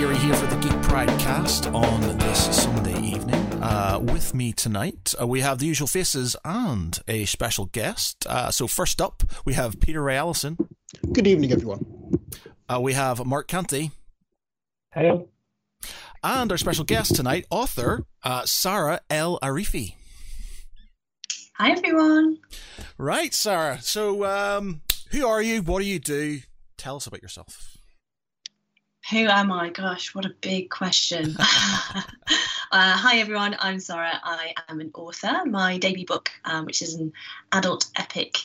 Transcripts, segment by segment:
Geary here for the Geek Pride cast on this Sunday evening. Uh, with me tonight, uh, we have the usual faces and a special guest. Uh, so, first up, we have Peter Ray Allison. Good evening, everyone. Uh, we have Mark Canty. Hello. And our special guest tonight, author uh, Saara El-Arifi. Hi, everyone. Right, Saara. So, um, who are you? What do you do? Tell us about yourself. Who am I? Gosh, what a big question. uh, hi, everyone. I'm Saara. I am an author. My debut book, um, which is an adult epic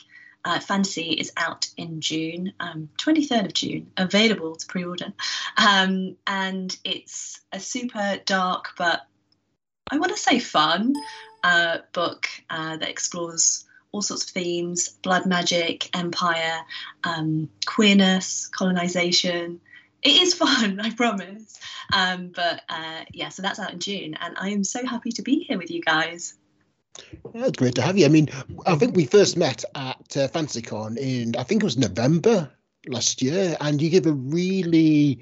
uh, fantasy, is out in June, um, 23rd of June, available to pre order. Um, and it's a super dark, but I want to say fun uh, book uh, that explores all sorts of themes blood magic, empire, um, queerness, colonization it is fun, I promise. Um, but uh, yeah, so that's out in June, and I am so happy to be here with you guys. Yeah, it's great to have you. I mean, I think we first met at uh, FantasyCon in, I think it was November last year, and you gave a really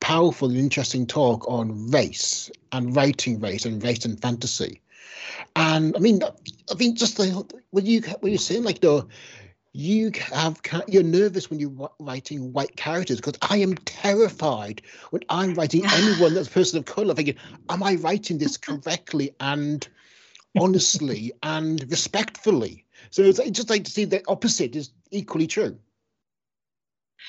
powerful and interesting talk on race and writing race and race and fantasy. And I mean, I think just the, when you when you're saying like the you have you're nervous when you're writing white characters because I am terrified when I'm writing anyone that's a person of color. Thinking, am I writing this correctly and honestly and respectfully? So it's just like to see the opposite is equally true.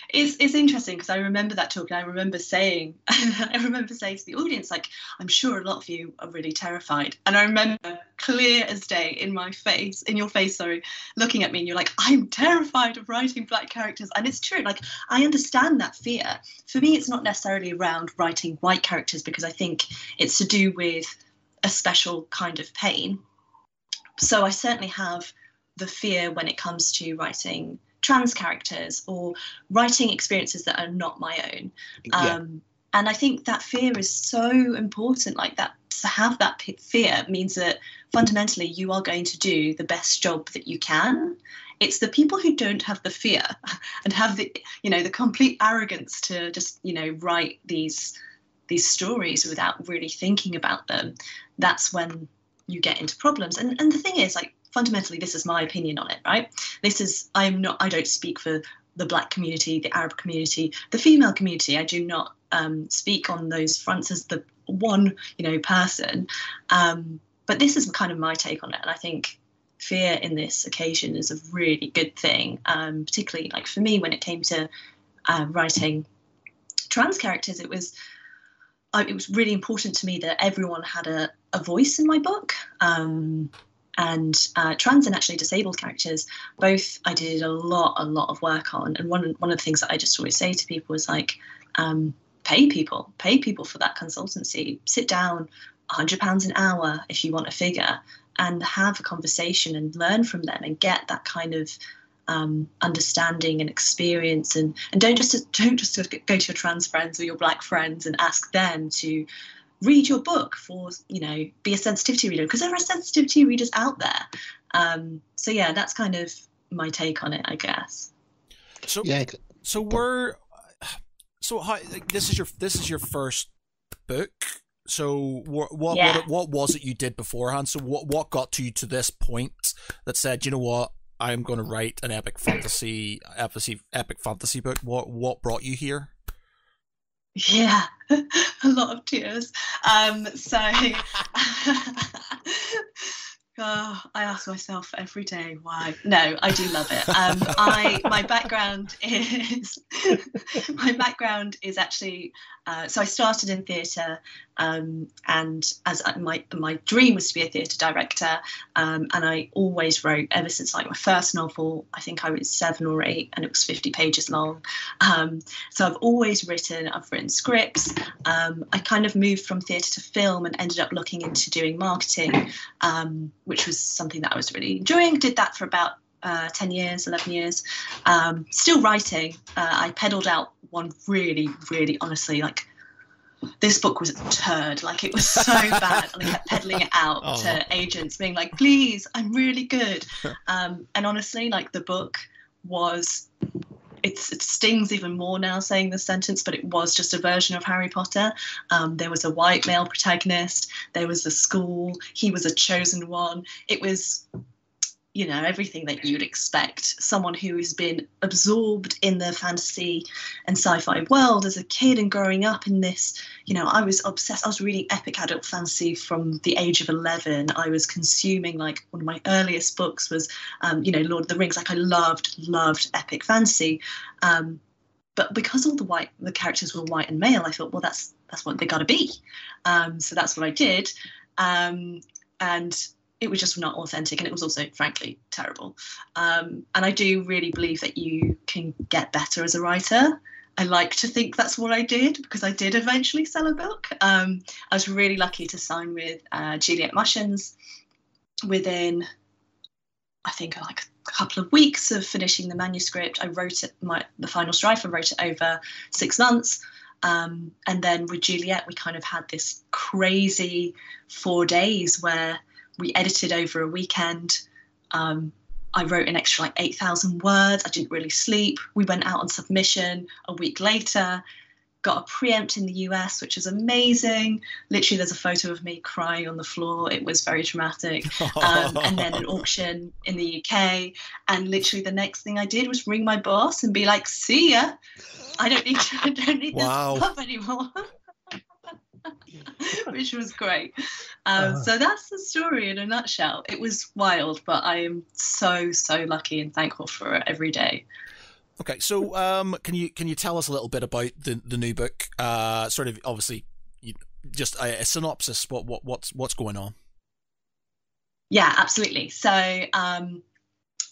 It's it's interesting because I remember that talk and I remember saying I remember saying to the audience like I'm sure a lot of you are really terrified. And I remember clear as day in my face in your face sorry looking at me and you're like I'm terrified of writing black characters. And it's true like I understand that fear. For me it's not necessarily around writing white characters because I think it's to do with a special kind of pain. So I certainly have the fear when it comes to writing trans characters or writing experiences that are not my own. Yeah. Um, and I think that fear is so important. Like that, to have that fear means that fundamentally you are going to do the best job that you can. It's the people who don't have the fear and have the, you know, the complete arrogance to just, you know, write these these stories without really thinking about them. That's when you get into problems. And and the thing is, like fundamentally this is my opinion on it right? This is i'm not i don't speak for the black community the arab community the female community. I do not um, speak on those fronts as the one you know person. Um, but this is kind of my take on it and i think fear in this occasion is a really good thing um, particularly like for me when it came to uh, writing trans characters it was uh, it was really important to me that everyone had a, a voice in my book. Um, and uh, trans and actually disabled characters both i did a lot a lot of work on. And one, one of the things that i just always say to people is like um, pay people pay people for that consultancy. Sit down 100 pounds an hour if you want a figure and have a conversation and learn from them and get that kind of um, understanding and experience. And and don't just don't just go to your trans friends or your black friends and ask them to read your book for you know be a sensitivity reader because there are sensitivity readers out there um, so yeah that's kind of my take on it i guess So Yeah, so we're so how like, this is your this is your first book. So what what, Yeah. what what was it you did beforehand? So what what got to you to this point that said, you know what, I'm going to write an epic fantasy epic epic fantasy book. What what brought you here? Yeah a lot of tears um so Oh, I ask myself every day why. No, I do love it. Um, I my background is my background is actually uh, so I started in theatre, um, and as my my dream was to be a theatre director, um, and I always wrote ever since like my first novel. I think I was seven or eight, and it was fifty pages long. Um, so I've always written. I've written scripts. Um, I kind of moved from theatre to film and ended up looking into doing marketing, um, which was something that I was really enjoying. Did that for about uh, 10 years, 11 years. Um, still writing. Uh, I pedaled out one really, really honestly, like, this book was a turd. Like, it was so bad. And I kept peddling it out Oh. to agents, being like, please, I'm really good. Um, and honestly, like, the book was it's, it stings even more now saying this sentence, but it was just a version of Harry Potter. Um, there was a white male protagonist. There was a school. He was a chosen one. It was you know everything that you'd expect. Someone who has been absorbed in the fantasy and sci-fi world as a kid and growing up in this you know i was obsessed. I was reading epic adult fantasy from the age of 11 i was consuming like one of my earliest books was um, you know lord of the rings. Like i loved loved epic fantasy. Um, but because all the white the characters were white and male i thought well that's that's what they got to be. Um, so that's what i did. Um, and it was just not authentic and it was also frankly terrible. Um, and i do really believe that you can get better as a writer. I like to think that's what i did because i did eventually sell a book. Um, i was really lucky to sign with uh, juliet mushens within i think like a couple of weeks of finishing the manuscript. I wrote it my the final strife i wrote it over six months. Um, and then with juliet we kind of had this crazy four days where we edited over a weekend. Um, I wrote an extra like 8,000 words. I didn't really sleep. We went out on submission a week later, got a preempt in the US, which was amazing. Literally, there's a photo of me crying on the floor. It was very dramatic. Um, and then an auction in the UK. And literally, the next thing I did was ring my boss and be like, see ya. I don't need, to, I don't need wow. this stuff anymore. which was great. Um, uh, so that's the story in a nutshell. It was wild, but I am so so lucky and thankful for it every day. Okay, so um, can you can you tell us a little bit about the the new book? Uh, sort of obviously, you, just a, a, synopsis. What what what's what's going on? Yeah, absolutely. So um,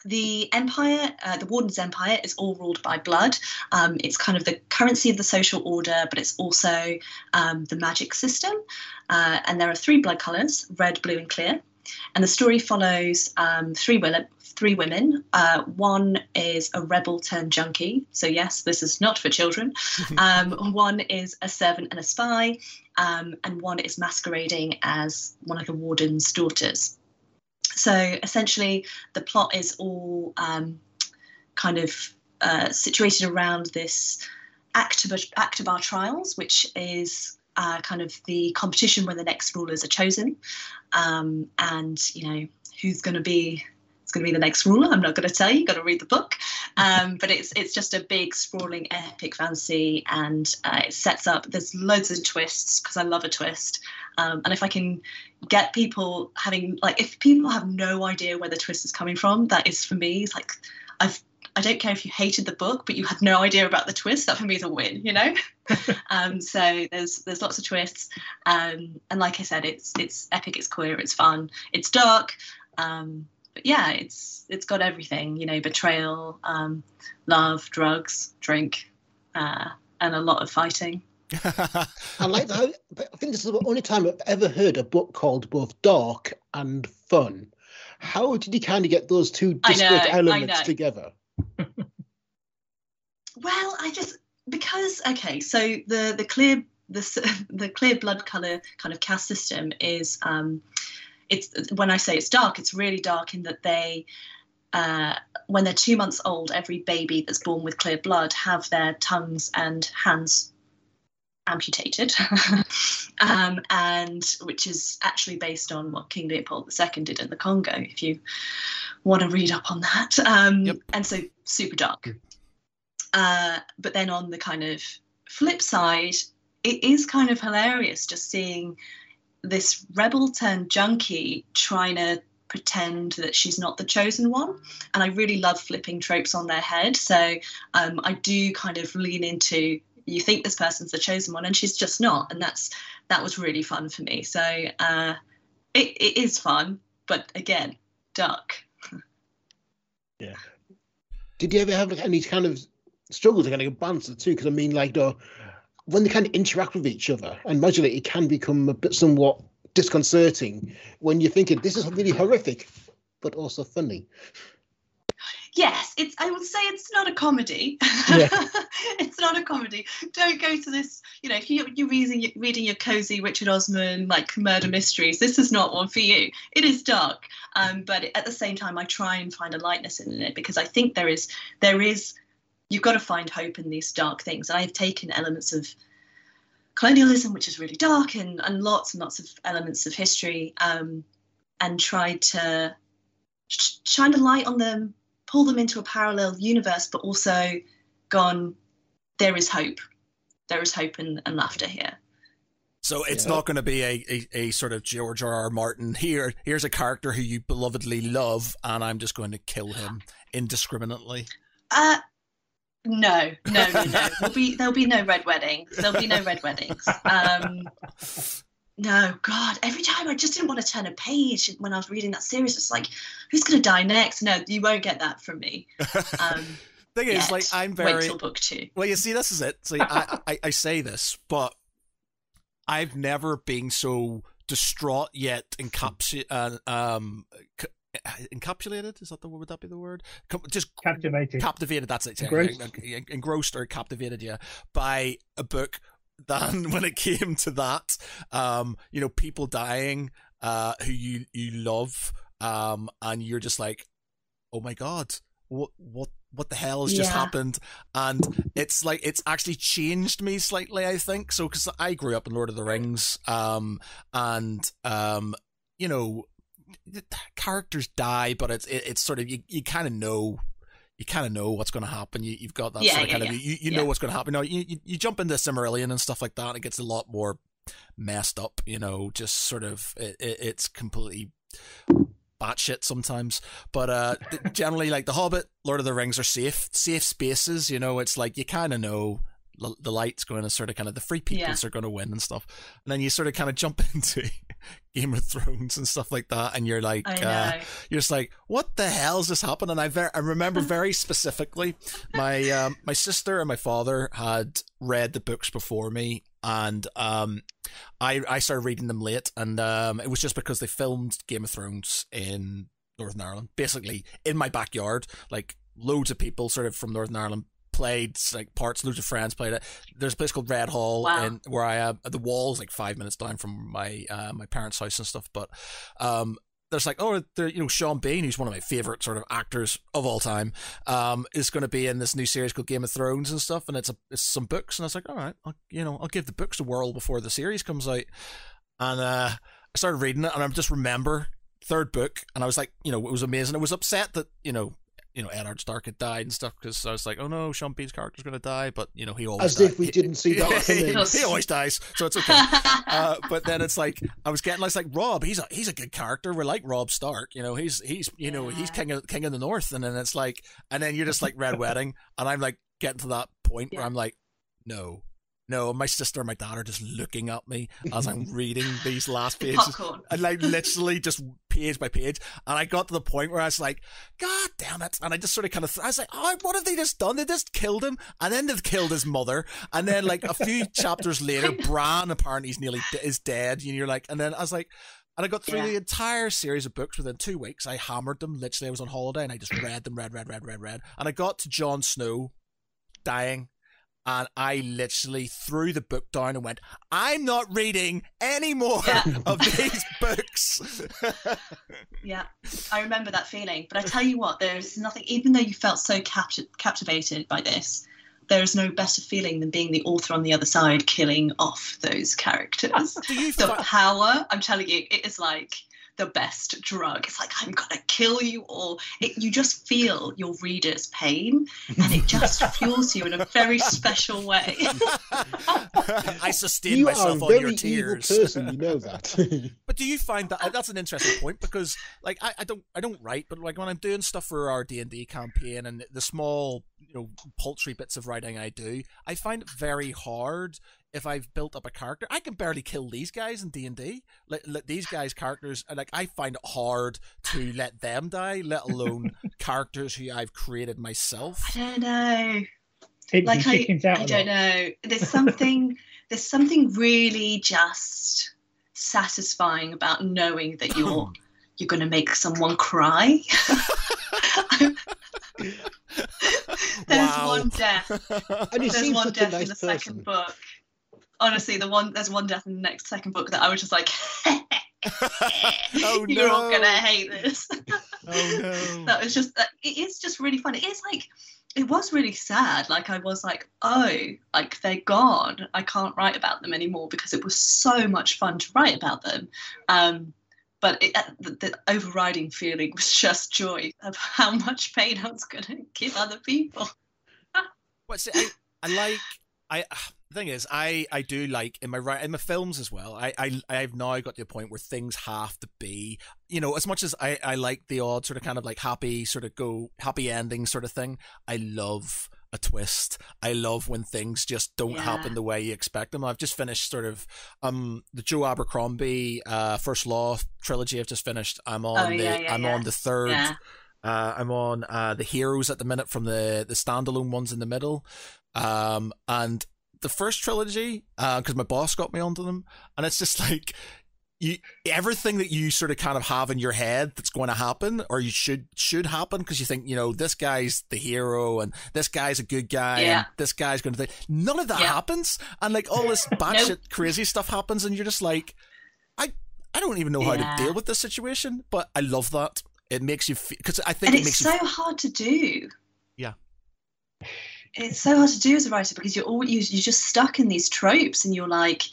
the empire, uh, the Warden's empire, is all ruled by blood. Um, it's kind of the currency of the social order, but it's also um, the magic system. Uh, and there are three blood colours red, blue, and clear. And the story follows um, three, women, three women. Uh, one is a rebel turned junkie. So, yes, this is not for children. Um, one is a servant and a spy. Um, and one is masquerading as one of the warden's daughters. So essentially, the plot is all um, kind of uh, situated around this Aktibar trials, which is uh, kind of the competition when the next rulers are chosen, um, and you know who's going to be it's going to be the next ruler. I'm not going to tell you. You've got to read the book. Um, but it's it's just a big, sprawling, epic fantasy, and uh, it sets up. There's loads of twists because I love a twist. Um, and if I can get people having like, if people have no idea where the twist is coming from, that is for me. It's like I've I don't care if you hated the book, but you had no idea about the twist. That for me is a win, you know. um, so there's there's lots of twists, um, and like I said, it's it's epic, it's queer, it's fun, it's dark. Um, but yeah, it's it's got everything, you know, betrayal, um, love, drugs, drink, uh, and a lot of fighting. I like that. I think this is the only time I've ever heard a book called both dark and fun. How did you kind of get those two disparate elements together? well, I just because okay, so the the clear the the clear blood color kind of caste system is um, it's when I say it's dark, it's really dark in that they uh, when they're two months old, every baby that's born with clear blood have their tongues and hands amputated, um, and which is actually based on what King Leopold II did in the Congo. If you want to read up on that, um, yep. and so super dark. Uh, but then on the kind of flip side, it is kind of hilarious just seeing this rebel turned junkie trying to pretend that she's not the chosen one. And I really love flipping tropes on their head. So um, I do kind of lean into you think this person's the chosen one and she's just not. And that's that was really fun for me. So uh, it, it is fun, but again, dark. yeah. Did you ever have any kind of struggles to kind of balance the two? Because I mean, like, the when they kind of interact with each other, and it, it can become a bit somewhat disconcerting when you're thinking this is really horrific, but also funny. Yes, it's. I would say it's not a comedy. Yeah. it's not a comedy. Don't go to this. You know, if you, you're reading reading your cozy Richard Osman like murder mysteries, this is not one for you. It is dark, um, but at the same time, I try and find a lightness in it because I think there is there is you've got to find hope in these dark things. And I've taken elements of colonialism, which is really dark, and, and lots and lots of elements of history, um, and tried to sh- shine a light on them, pull them into a parallel universe, but also gone, there is hope. There is hope and, and laughter here. So it's Yeah. not going to be a, a, a sort of George R. R. Martin. Here, here's a character who you belovedly love, and I'm just going to kill him indiscriminately. Uh, no, no, no, no. There'll be there'll be no red weddings. There'll be no red weddings. Um, no, God. Every time I just didn't want to turn a page when I was reading that series. It's like, who's going to die next? No, you won't get that from me. Um, Thing is, like, I'm very. Wait till book two. well. You see, this is it. See, I, I I say this, but I've never been so distraught yet encapsu- uh, um encapsulated. Is that the word? would that be the word? Just Captivated. captivated that's it Engrossed. Engrossed or captivated yeah by a book than when it came to that um you know people dying uh who you you love um and you're just like oh my god what what what the hell has just happened and it's like it's actually changed me slightly i think so because i grew up in lord of the rings um and um you know the characters die but it's it, it's sort of you, you kind of know you kind of know what's going to happen. You, you've got that Yeah, sort of yeah, kind of you, you Yeah. know what's going to happen. Now you, you you jump into Silmarillion and stuff like that, and it gets a lot more messed up. You know, just sort of it, it, it's completely batshit sometimes. But uh generally, like the Hobbit, Lord of the Rings are safe safe spaces. You know, it's like you kind of know. The light's going to sort of kind of the free peoples are going to win and stuff, and then you sort of kind of jump into Game of Thrones and stuff like that, and you're like, uh, you're just like, what the hell is this happening? And I ver- I remember very specifically, my um, my sister and my father had read the books before me, and um, I I started reading them late, and um, it was just because they filmed Game of Thrones in Northern Ireland, basically in my backyard, like loads of people sort of from Northern Ireland played like parts of friends played it there's a place called red hall Wow. in where i am the wall's like five minutes down from my uh, my parents house and stuff but um there's like oh there you know Sean Bean who's one of my favorite sort of actors of all time um is going to be in this new series called Game of Thrones and stuff and it's a it's some books and I was like all right I'll, you know I'll give the books a whirl before the series comes out and uh I started reading it and I just remember third book and I was like you know it was amazing I was upset that you know you know Eddard Stark had died and stuff because I was like oh no Sean Bean's character's going to die but you know he always As died. if we didn't see that he, coming. he always dies so it's okay. Uh, but then it's like I was getting I was like Robb he's a he's a good character. We're like Robb Stark you know he's he's you know he's king of king of the north. And then it's like and then you're just like Red Wedding and I'm like getting to that point where I'm like no no my sister and my dad are just looking at me as I'm reading these last pages and like literally just page by page. And I got to the point where I was like, God damn it. And I just sort of kind of, I was like, oh, what have they just done? They just killed him. And then they've killed his mother. And then like a few chapters later, Bran apparently is nearly is dead. And you're like, and then I was like, and I got through Yeah. the entire series of books within two weeks. I hammered them. Literally, I was on holiday and I just read them, read, read, read, read, read. And I got to Jon Snow dying. And I literally threw the book down and went, I'm not reading any more Yeah. of these books. Yeah, I remember that feeling. But I tell you what, there's nothing, even though you felt so capti- captivated by this, there is no better feeling than being the author on the other side killing off those characters. The power, I'm telling you, it is like the best drug. It's like, I'm going to kill you all. It, you just feel your reader's pain and it just fuels you in a very special way. I sustained You are a myself on your very evil tears. person, you know that. But do you find that uh, that's an interesting point because, like, I, I don't I don't write, but like when I'm doing stuff for our D and D campaign and the small you know paltry bits of writing I do, I find it very hard if I've built up a character. I can barely kill these guys in D and D. Let, let these guys characters and like I find it hard to let them die, let alone characters who I've created myself. I don't know. Pigs like and I, chickens out I a don't know. There's something there's something really just satisfying about knowing that you're hmm. you're going to make someone cry. there's Wow. one death. and you There's seem one such a death in the person. second book. Honestly, the one there's one death in the next second book that I was just like, Oh, you're all gonna hate this. Oh no. that was just it is just really fun. It is like it was really sad. Like I was like, oh, like they're gone. I can't write about them anymore because it was so much fun to write about them. Um, but it, uh, the, the, overriding feeling was just joy of how much pain I was going to give other people. What's it? I, I like I the thing is, I I do like in my right in my films as well. I I I've now got to a point where things have to be, you know, as much as I I like the odd sort of kind of like happy sort of go happy ending sort of thing. I love a twist. I love when things just don't yeah. happen the way you expect them. I've just finished sort of um the Joe Abercrombie uh First Law trilogy. I've just finished. I'm on oh, the yeah, I'm on the third. Uh, I'm on uh, the heroes at the minute from the the standalone ones in the middle, um, and the first trilogy because uh, my boss got me onto them, and it's just like you everything that you sort of kind of have in your head that's going to happen or you should should happen because you think you know this guy's the hero and this guy's a good guy yeah. and this guy's going to think none of that yeah. happens and like all this batshit nope. crazy stuff happens and you're just like I I don't even know yeah. how to deal with this situation but I love that it makes you feel because I think and it it's so hard to do. Yeah. It's so hard to do as a writer because you're all you, you're just stuck in these tropes and you're like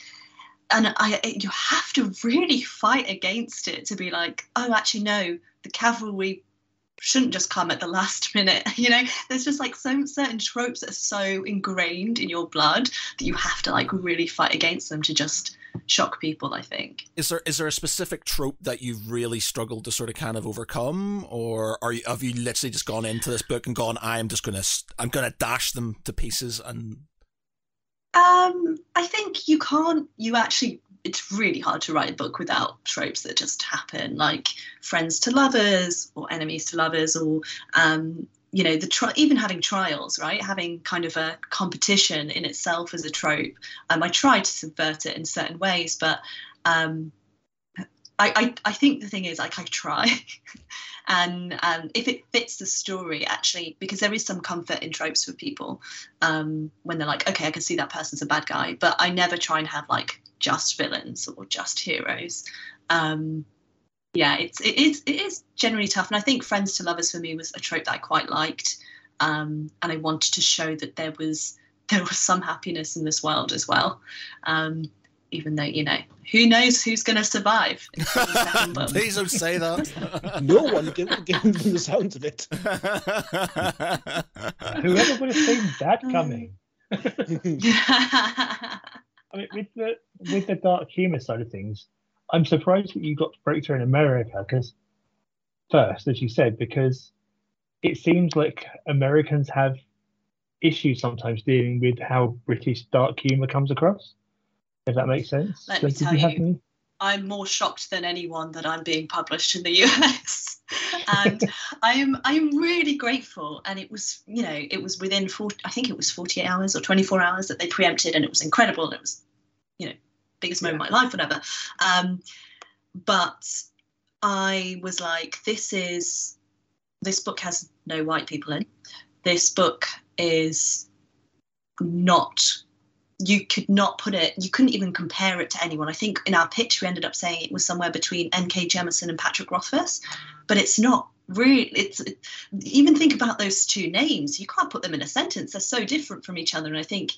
and I, you have to really fight against it to be like oh actually no the cavalry shouldn't just come at the last minute you know? There's just like some certain tropes that are so ingrained in your blood that you have to like really fight against them to just shock people i think. Is there is there a specific trope that you've really struggled to sort of kind of overcome? Or are you have you literally just gone into this book and gone i am just gonna i'm gonna dash them to pieces and um i think you can't you actually it's really hard to write a book without tropes that just happen like friends to lovers or enemies to lovers or um you know the tri- even having trials right? Having kind of a competition in itself as a trope. Um, i try to subvert it in certain ways but um, I, I, I think the thing is like I try. And um, if it fits the story actually because there is some comfort in tropes for people um, when they're like okay I can see that person's a bad guy but I never try and have like just villains or just heroes. Um, yeah, it's it is it is generally tough, and I think friends to lovers for me was a trope that I quite liked, um, and I wanted to show that there was there was some happiness in this world as well. Um, even though you know who knows who's going to survive. Please don't say that. no one, given, given the sounds of it. Whoever would have seen that coming? I mean, with the with the dark humor side of things, I'm surprised that you got to breakthrough in America because, first, as you said, because it seems like Americans have issues sometimes dealing with how British dark humour comes across. If that makes sense. Let so me tell you, you I'm more shocked than anyone that I'm being published in the US. and I'm I'm really grateful. And it was, you know, it was within 40, I think it was 48 hours or 24 hours that they preempted, and it was incredible. And it was, you know, biggest moment of my life, whatever. Um, but I was like, this is this book has no white people in. This book is not you could not put it you couldn't even compare it to anyone i think in our pitch we ended up saying it was somewhere between nk jemisin and patrick rothfuss but it's not really it's even think about those two names you can't put them in a sentence they're so different from each other and i think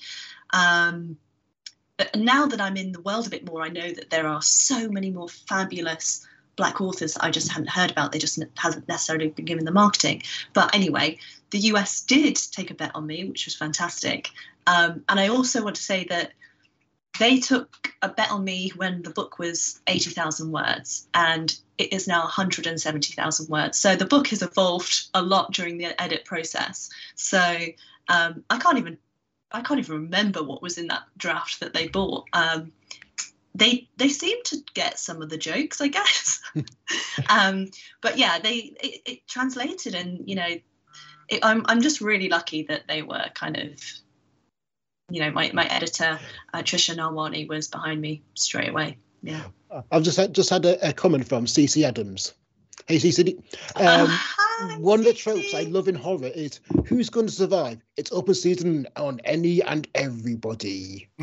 um, now that I'm in the world a bit more, I know that there are so many more fabulous black authors that I just hadn't heard about. They just hasn't necessarily been given the marketing. But anyway, the US did take a bet on me, which was fantastic. Um, and I also want to say that they took a bet on me when the book was 80,000 words and it is now 170,000 words. So the book has evolved a lot during the edit process. So um, I can't even I can't even remember what was in that draft that they bought. Um, they they seem to get some of the jokes, I guess. um, but yeah, they it, it, translated, and you know, it, I'm I'm just really lucky that they were kind of, you know, my my editor uh, Tricia Narwani was behind me straight away. Yeah. I've just had, just had a, a comment from CC Adams. Hey CC. Um, uh, Yeah, one of the tropes I love in horror is who's going to survive? It's open season on any and everybody.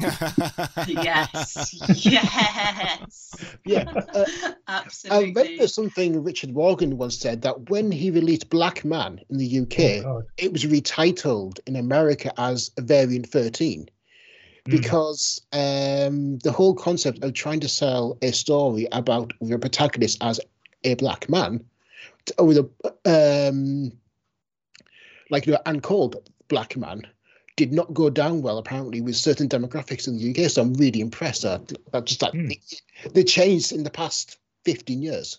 Yes, yes, Yeah, uh, I remember something Richard Morgan once said that when he released Black Man in the Oh, UK, God. it was retitled in America as a Variant 13 Mm. because um, the whole concept of trying to sell a story about the protagonist as a black man, t- with a um, like you know, and called black man, did not go down well apparently with certain demographics in the UK. So I'm really impressed at that just like the, the change in the past 15 years.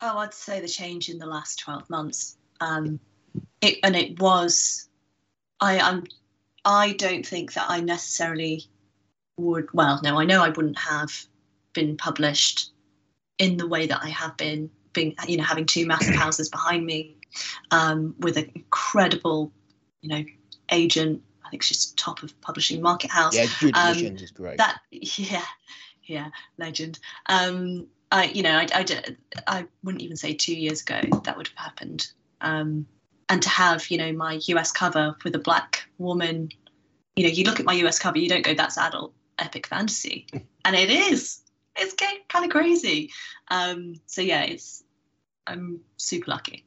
Oh, I'd say the change in the last 12 months. Um, it, and it was, I'm, I don't think that I necessarily would, well, no, I know I wouldn't have been published in the way that I have been, being, you know, having two massive houses behind me um, with an incredible, you know, agent. I think she's top of publishing market house. Yeah, Judy Um, is great. that yeah yeah legend. Um i you know I, I, I wouldn't even say two years ago that would have happened. Um and to have you know my us cover with a black woman you know you look at my us cover you don't go that's adult epic fantasy. And it is it's kind of crazy um so yeah it's i'm super lucky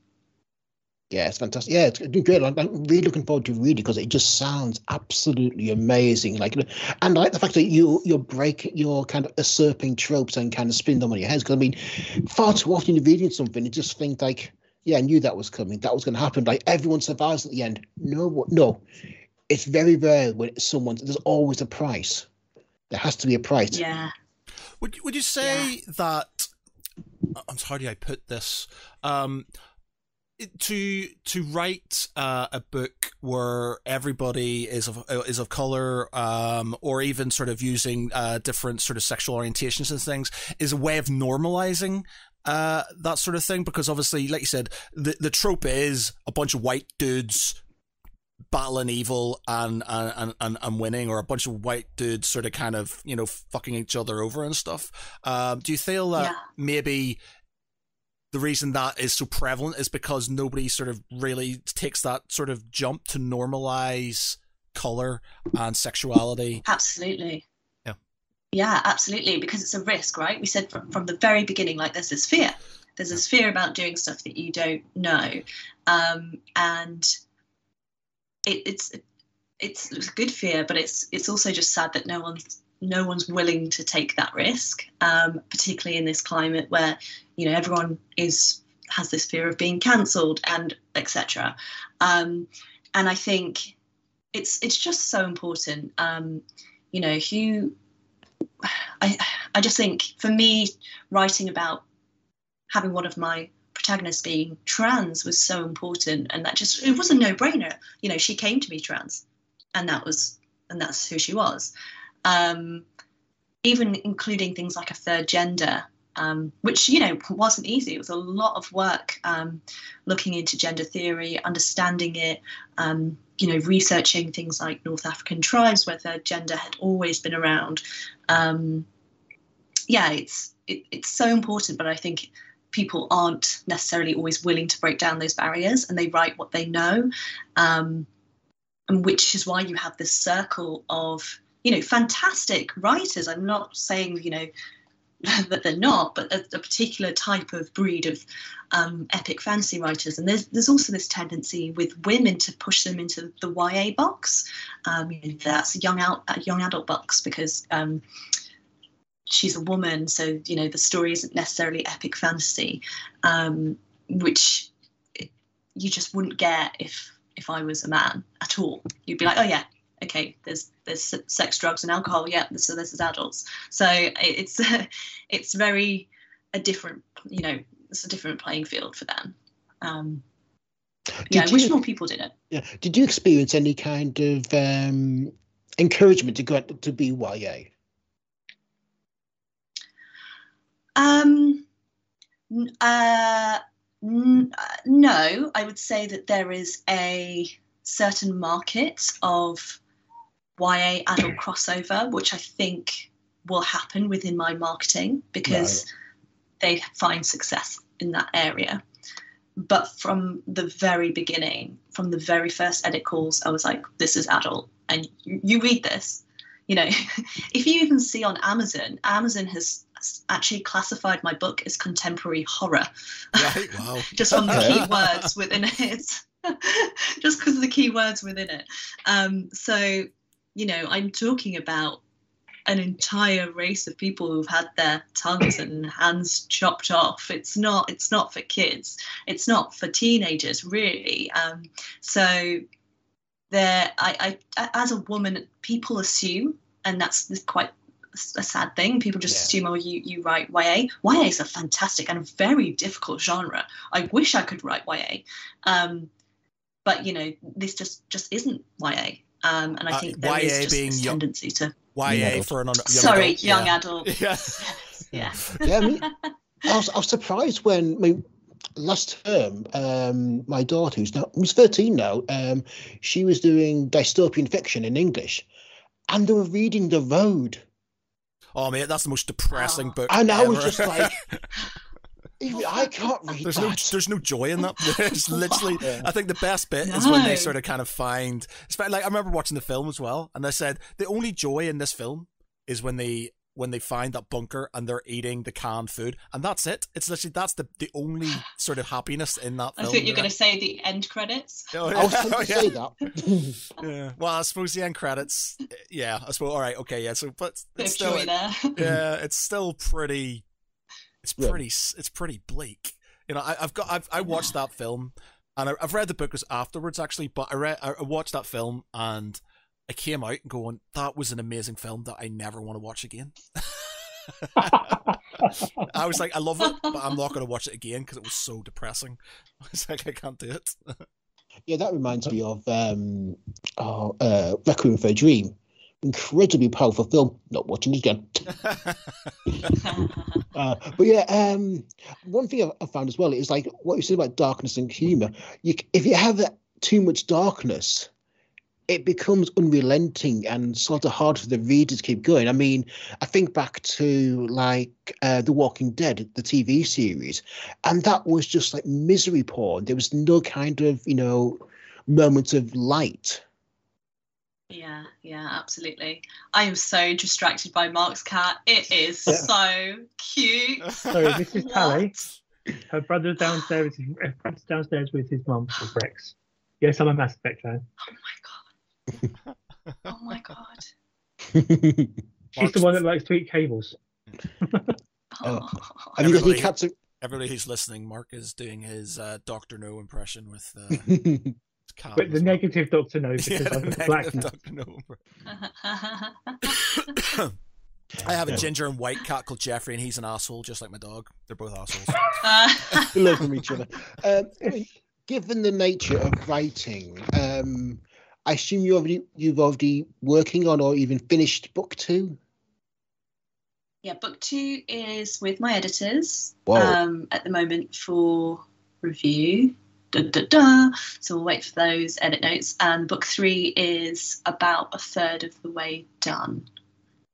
Yeah, it's fantastic. Yeah, it's doing great. I'm, I'm really looking forward to reading because it just sounds absolutely amazing. Like, and I like the fact that you you're break you're kind of usurping tropes and kind of spin them on your heads. Because I mean, far too often you're reading something, you just think like, yeah, I knew that was coming. That was going to happen. Like everyone survives at the end. No. No, it's very rare when someone. There's always a price. There has to be a price. yeah Would would you say that? um, How do I put this? Um, to to write uh, a book where everybody is of uh, is of color, um, or even sort of using uh, different sort of sexual orientations and things, is a way of normalizing uh, that sort of thing. Because obviously, like you said, the the trope is a bunch of white dudes battling evil and and, and and winning, or a bunch of white dudes sort of kind of you know fucking each other over and stuff. Um, do you feel that Yeah. maybe the reason that is so prevalent is because nobody sort of really takes that sort of jump to normalize color and sexuality? Absolutely. Yeah. Yeah, absolutely. Because it's a risk, right? We said from, from the very beginning, like there's this fear. There's this fear about doing stuff that you don't know. Um, and it, it's it's good fear, but it's it's also just sad that no one's no one's willing to take that risk, um, particularly in this climate where you know everyone is has this fear of being cancelled and etc. Um, and I think it's it's just so important. Um, you know, who I I just think for me writing about having one of my protagonists being trans was so important, and that just it was a no brainer. You know, she came to be trans, and that was and that's who she was. Um, even including things like a third gender, um, which you know wasn't easy. It was a lot of work um, looking into gender theory, understanding it, um, you know, researching things like North African tribes where third gender had always been around. Um, yeah, it's it, it's so important, but I think people aren't necessarily always willing to break down those barriers, and they write what they know, um, and which is why you have this circle of you know fantastic writers. I'm not saying you know that they're not, but a, a particular type of breed of um, epic fantasy writers. And there's there's also this tendency with women to push them into the YA box. Um, that's young out young adult box because um, she's a woman, so you know the story isn't necessarily epic fantasy, um, which you just wouldn't get if if I was a man at all. You'd be like, oh yeah, okay, there's there's sex, drugs, and alcohol. Yeah, so this is adults. So it's it's very a different, you know, it's a different playing field for them. Um, yeah, I wish more people did it. Yeah. Did you experience any kind of um, encouragement to go to be YA? Um, uh, n- uh, no, I would say that there is a certain market of YA adult crossover, which I think will happen within my marketing because they find success in that area. but from the very beginning, from the very first edit calls, I was like, this is adult. And you, you read this, you know, if you even see on Amazon, Amazon has actually classified my book as contemporary horror. Right. Wow. just from the Okay. keywords within it. just because of the keywords within it. Um, so, you know, I'm talking about an entire race of people who've had their tongues and hands chopped off. It's not. It's not for kids. It's not for teenagers, really. Um, so, there. I, I, as a woman, people assume, and that's quite a sad thing. People just Yeah. assume, oh, you you write YA. YA is a fantastic and very difficult genre. I wish I could write YA, um, but you know, this just just isn't YA. Um, and I Uh, think there is YA just being this young- tendency to YA Yeah. for an un- young sorry, adult. young yeah. adult. Yeah. Yeah. Yeah, I mean, I was, I was surprised when I mean, last term, um, my daughter, who's now who's 13 now, um, she was doing dystopian fiction in English, and they were reading The Road, Oh man, that's the most depressing Oh. book. and I was just like, I can't read There's no, there's no joy in that. It's literally. Yeah. I think the best bit is when they sort of kind of find. espe- Like I remember watching the film as well, and they said the only joy in this film is when they when they find that bunker and they're eating the canned food, and that's it. It's literally that's the the only sort of happiness in that I film. thought you were going to say the end credits. Oh, I was yeah. trying to Oh, yeah. say that. Yeah. Well, I suppose the end credits. Yeah, I suppose. All right. Okay. Yeah. So, but it's still. joy there. yeah, it's still pretty. It's pretty. s It's pretty bleak. You know, I, I've got. I've I watched that film, and I, I've read the book as afterwards actually. But I read. I watched that film, and I came out going, "That was an amazing film that I never want to watch again." I was like, "I love it, but I'm not going to watch it again because it was so depressing." I was like, "I can't do it." Yeah, that reminds me of um, oh, uh, Requiem for a Dream. Incredibly powerful film. Not watching it again. Uh, but yeah, um, one thing I, I found as well is like what you said about darkness and humor. You, if you have too much darkness, it becomes unrelenting and sort of hard for the reader to keep going. I mean, I think back to like uh, The Walking Dead, the TV series, and that was just like misery porn. There was no kind of you know moment of light. Yeah, yeah, absolutely. I am so distracted by Mark's cat. It is Yeah. so cute. Sorry, this is Tali. Her brother's downstairs. With his, uh, downstairs with his mum with Wrex. Yes, I'm a Mass Effect fan. Oh my god. Oh my god. She's the one that likes to eat cables. Oh. Have you got any Everybody- cats? Everybody who's listening, Mark is doing his uh, Doctor No impression with uh, a- his cat. But the as well. negative Doctor No because Yeah, the I'm black. Dr. No. I have a ginger and white cat called Jeffrey, and he's an asshole, just like my dog. They're both assholes. We learn from each other. Um, I mean, given the nature of writing, um, I assume you already you've already working on or even finished book two. yeah, book two is with my editors um, at the moment for review. Da, da, da. So we'll wait for those edit notes. And book three is about a third of the way done.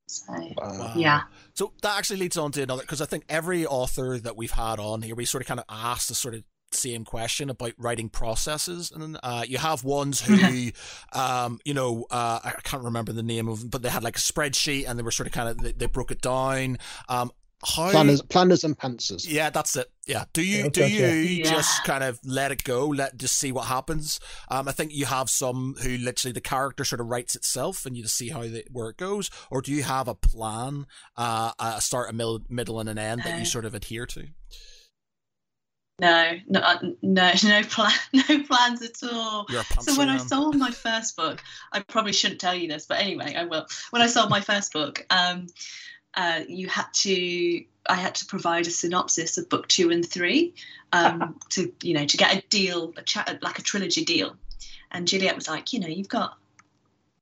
So Wow. Wow. yeah, So that actually leads on to another because I think every author that we've had on here, we sort of kind of asked the sort of same question about writing processes, and uh, you have ones who, um, you know, uh, I can't remember the name of them, but they had like a spreadsheet and they were sort of kind of they, they broke it down. Um, how Planners, planners, and pantsers. Yeah, that's it. Yeah. Do you Yeah, do you Yeah. just kind of let it go, let just see what happens? Um, I think you have some who literally the character sort of writes itself, and you just see how the, where it goes, or do you have a plan, uh, a start, a middle, middle, and an end that No. you sort of adhere to? No, no, uh, no, no plan, no plans at all. You're a pantser So when I sold my first book, I probably shouldn't tell you this, but anyway, I will. When I sold my first book, um, uh, you had to, I had to provide a synopsis of book two and three, um, to you know, to get a deal, a chat, like a trilogy deal. And Juliet was like, you know, you've got,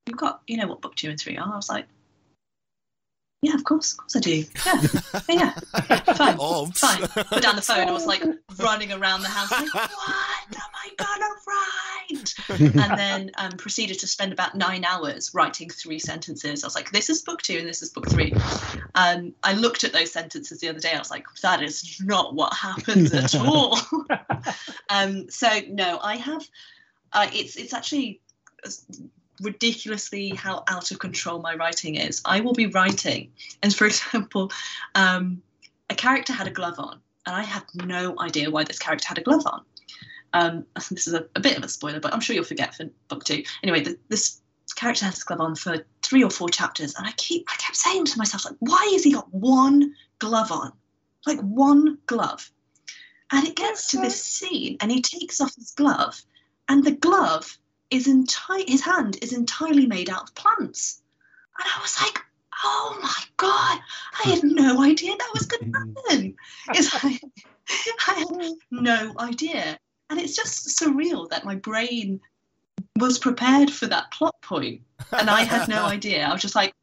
you've got, you know what book two and three are. I was like, yeah, of course, of course I do. Yeah, yeah, fine, Oh, fine. Put down the phone. I was like running around the house, like, what am I gonna write? and then um, proceeded to spend about nine hours writing three sentences. I was like, this is book two and this is book three. Um, I looked at those sentences the other day. I was like, that is not what happens at all. um, so no, I have. Uh, it's it's actually ridiculously how out of control my writing is. I will be writing, and for example, um, a character had a glove on, and I had no idea why this character had a glove on. Um, this is a, a, bit of a spoiler, but I'm sure you'll forget for book two. Anyway, the, this character has this glove on for three or four chapters, and I keep I kept saying to myself like, why has he got one glove on, like one glove? And it gets to this scene, and he takes off his glove, and the glove is entire his hand is entirely made out of plants. And I was like, oh my god, I had no idea that was going to happen. It's like, I had no idea. And it's just surreal that my brain was prepared for that plot point and I had no idea. I was just like,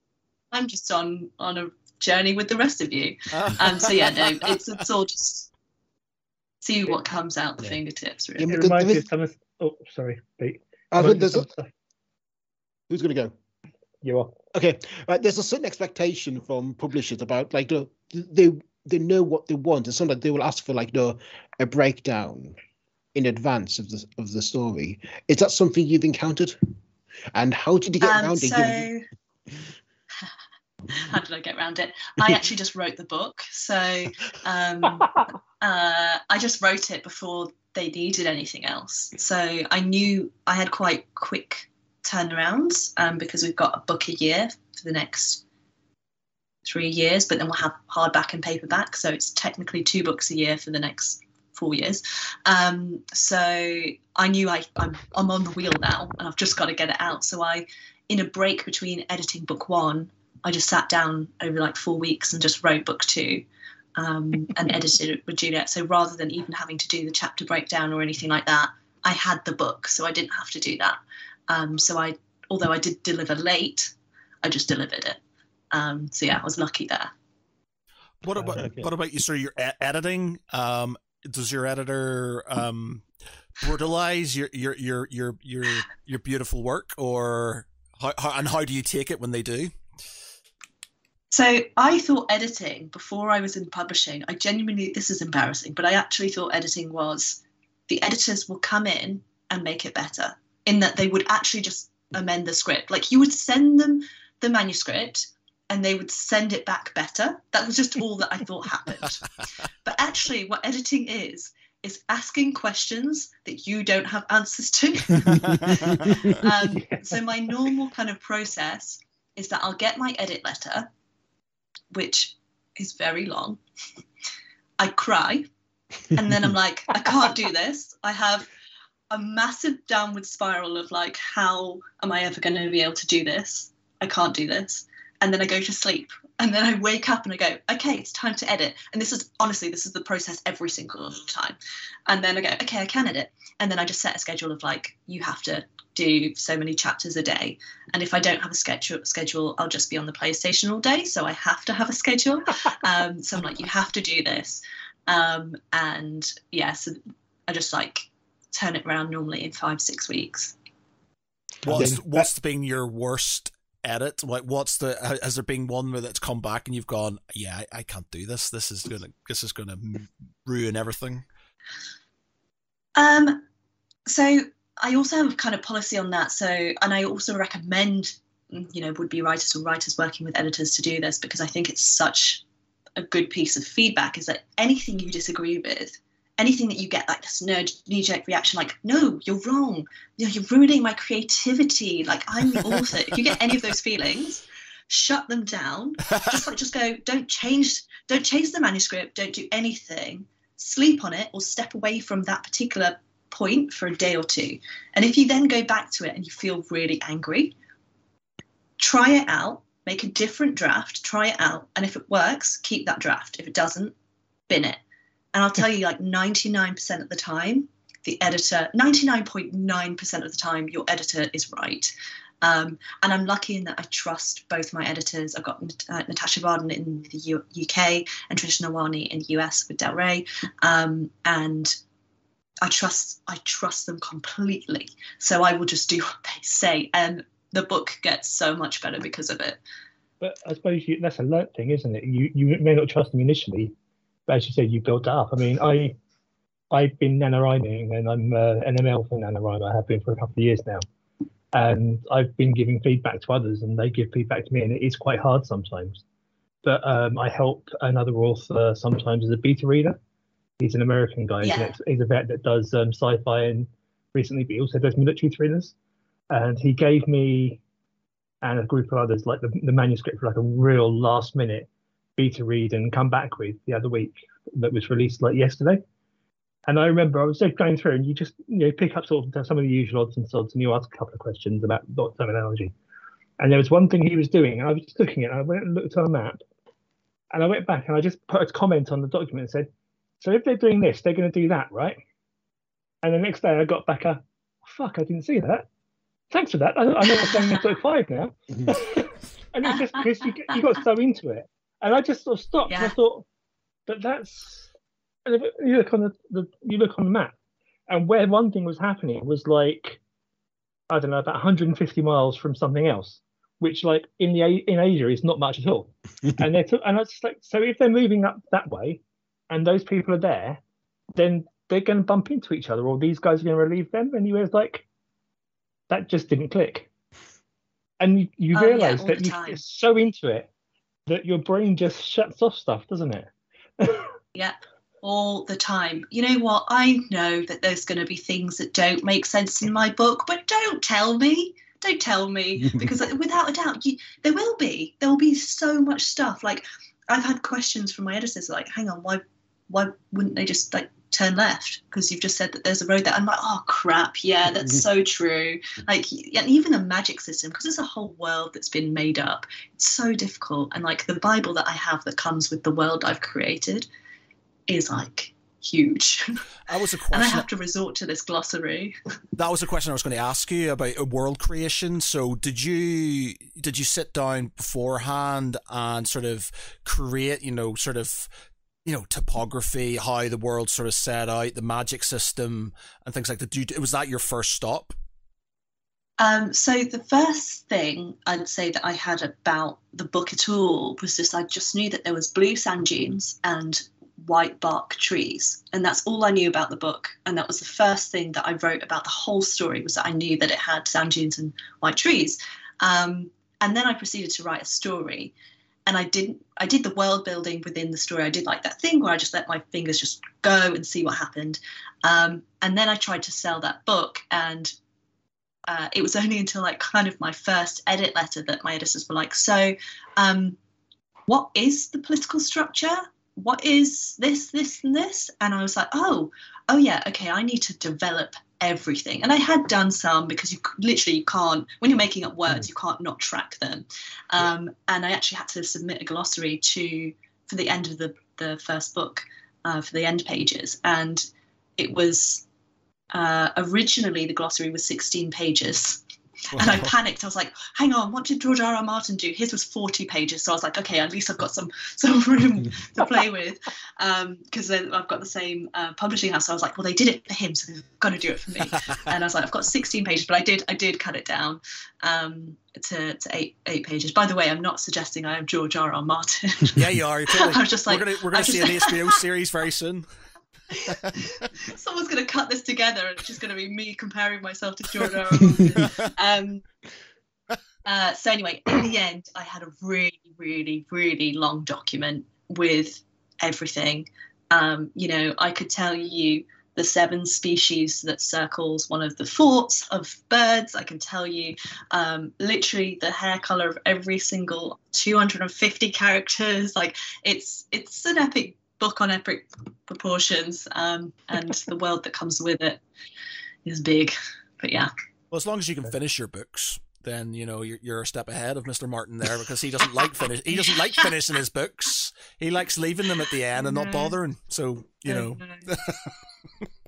I'm just on on a journey with the rest of you. Um, so yeah, no, it's it's all just see what comes out the yeah. fingertips. Really. It reminds me of Thomas. Oh, sorry, Pete. Uh, there's a, who's going to go? You are. Okay, right. There's a certain expectation from publishers about like the, they they know what they want, and sometimes they will ask for like the a breakdown in advance of the of the story. Is that something you've encountered? And how did you get um, around so... it? how did I get around it? I actually just wrote the book. So um, uh, I just wrote it before they needed anything else. So I knew I had quite quick turnarounds um, because we've got a book a year for the next three years, but then we'll have hardback and paperback. So it's technically two books a year for the next four years. Um, so I knew I, I'm, I'm on the wheel now and I've just got to get it out. So I, in a break between editing book one, I just sat down over like four weeks and just wrote book two um, and edited it with Juliet. So rather than even having to do the chapter breakdown or anything like that, I had the book, so I didn't have to do that. Um, so I, although I did deliver late, I just delivered it. Um, so yeah, I was lucky there. What about okay. what about you? So your editing. Um, does your editor um, brutalize your your your your your your beautiful work, or how, how, and how do you take it when they do? So I thought editing before I was in publishing, I genuinely, this is embarrassing, but I actually thought editing was the editors will come in and make it better, in that they would actually just amend the script. Like you would send them the manuscript and they would send it back better. That was just all that I thought happened. But actually, what editing is, is asking questions that you don't have answers to. um, so my normal kind of process is that I'll get my edit letter which is very long. I cry, and then I'm like, I can't do this. I have a massive downward spiral of like, how am I ever going to be able to do this? I can't do this. And then I go to sleep. And then I wake up and I go, okay, it's time to edit. And this is honestly, this is the process every single time. And then I go, okay, I can edit. And then I just set a schedule of like, you have to do so many chapters a day. And if I don't have a schedule, schedule, I'll just be on the PlayStation all day. So I have to have a schedule. Um, so I'm like, you have to do this. Um, and yeah, so I just like turn it around normally in five, six weeks. What's what's been your worst edit? Like, what's the has there been one where that's come back and you've gone, yeah, I, I can't do this. This is gonna this is gonna ruin everything. Um, so I also have kind of policy on that. So, and I also recommend, you know, would be writers or writers working with editors to do this because I think it's such a good piece of feedback is that anything you disagree with, anything that you get like this nerd knee-jerk reaction, like, no, you're wrong. You you're ruining my creativity. Like I'm the author. if you get any of those feelings, shut them down. Just like just go, don't change, don't change the manuscript, don't do anything. Sleep on it or step away from that particular point for a day or two. And if you then go back to it and you feel really angry, try it out, make a different draft, try it out. And if it works, keep that draft. If it doesn't, bin it. And I'll tell you, like 99% of the time, the editor, 99.9% of the time, your editor is right. Um, and I'm lucky in that I trust both my editors. I've got uh, Natasha Bardon in the U- UK and Tricia Narwani in the US with Del Rey. Um, and I trust I trust them completely. So I will just do what they say, and the book gets so much better because of it. But I suppose you, that's a learnt thing, isn't it? You you may not trust them initially, but as you said, you built it up. I mean, I I've been NaNoWriMing and I'm uh, NML for NaNoWriMo. I have been for a couple of years now. And I've been giving feedback to others and they give feedback to me, and it is quite hard sometimes. But um, I help another author sometimes as a beta reader. He's an American guy. Yeah. He's, a vet that does um, sci fi and recently, but he also does military thrillers. And he gave me and a group of others like the, the manuscript for like a real last minute beta read and come back with the other week that was released like yesterday. And I remember I was just going through, and you just you know pick up sort of some of the usual odds and sods, and you ask a couple of questions about dot terminology. And there was one thing he was doing, and I was just looking at it. I went and looked on a map, and I went back and I just put a comment on the document and said, "So if they're doing this, they're going to do that, right?" And the next day I got back a, oh, "Fuck, I didn't see that. Thanks for that. I, I know what's going in book five now." and it's just because you, you got so into it, and I just sort of stopped and I thought, "But that's." And if you look on the, the you look on the map, and where one thing was happening was like, I don't know, about 150 miles from something else, which like in the in Asia is not much at all. and they're t- and I was just like, so if they're moving up that way, and those people are there, then they're going to bump into each other, or these guys are going to relieve them. And you was like, that just didn't click. And you, you Oh, realize all that you, time. you're so into it that your brain just shuts off stuff, doesn't it? Yeah, all the time. You know what? I know that there's going to be things that don't make sense in my book, but don't tell me. Don't tell me because without a doubt, you, there will be. There will be so much stuff. Like I've had questions from my editors, like, "Hang on, why, why wouldn't they just like turn left? Because you've just said that there's a road there." I'm like, "Oh crap! Yeah, that's so true." Like, and even the magic system, because there's a whole world that's been made up. It's so difficult, and like the Bible that I have that comes with the world I've created is like huge. That was a and I have to resort to this glossary. That was a question I was going to ask you about uh, world creation. So, did you did you sit down beforehand and sort of create, you know, sort of, you know, topography, how the world sort of set out, the magic system, and things like that? You, was that your first stop? Um, so the first thing I'd say that I had about the book at all was just I just knew that there was blue sand dunes and white bark trees, and that's all I knew about the book. And that was the first thing that I wrote about the whole story was that I knew that it had sand dunes and white trees. Um, and then I proceeded to write a story, and I didn't. I did the world building within the story. I did like that thing where I just let my fingers just go and see what happened. Um, and then I tried to sell that book and uh, it was only until like kind of my first edit letter that my editors were like, so um, what is the political structure? What is this, this, and this? And I was like, oh, oh yeah, okay, I need to develop everything. And I had done some because you literally you can't when you're making up words, you can't not track them. Um, And I actually had to submit a glossary to for the end of the the first book uh, for the end pages, and it was uh, originally the glossary was 16 pages. And I panicked. I was like, "Hang on, what did George R. R. Martin do? His was 40 pages." So I was like, "Okay, at least I've got some some room to play with." Because then I've got the same uh, publishing house. So I was like, "Well, they did it for him, so they've got to do it for me." and I was like, "I've got 16 pages, but I did I did cut it down um, to to eight eight pages." By the way, I'm not suggesting I am George R. R. Martin. yeah, you are. You're totally, I was just like, we're I gonna see an HBO series very soon. Someone's going to cut this together, and it's just going to be me comparing myself to George R. R. Martin. um, uh, so anyway, in the end, I had a really, really, really long document with everything. Um, you know, I could tell you the seven species that circles one of the forts of birds. I can tell you um, literally the hair color of every single 250 characters. Like it's it's an epic book on epic proportions, um, and the world that comes with it is big. But yeah. Well, as long as you can finish your books, then you know you're, you're a step ahead of Mr. Martin there because he doesn't like finish. He doesn't like finishing his books. He likes leaving them at the end and not bothering. So you know,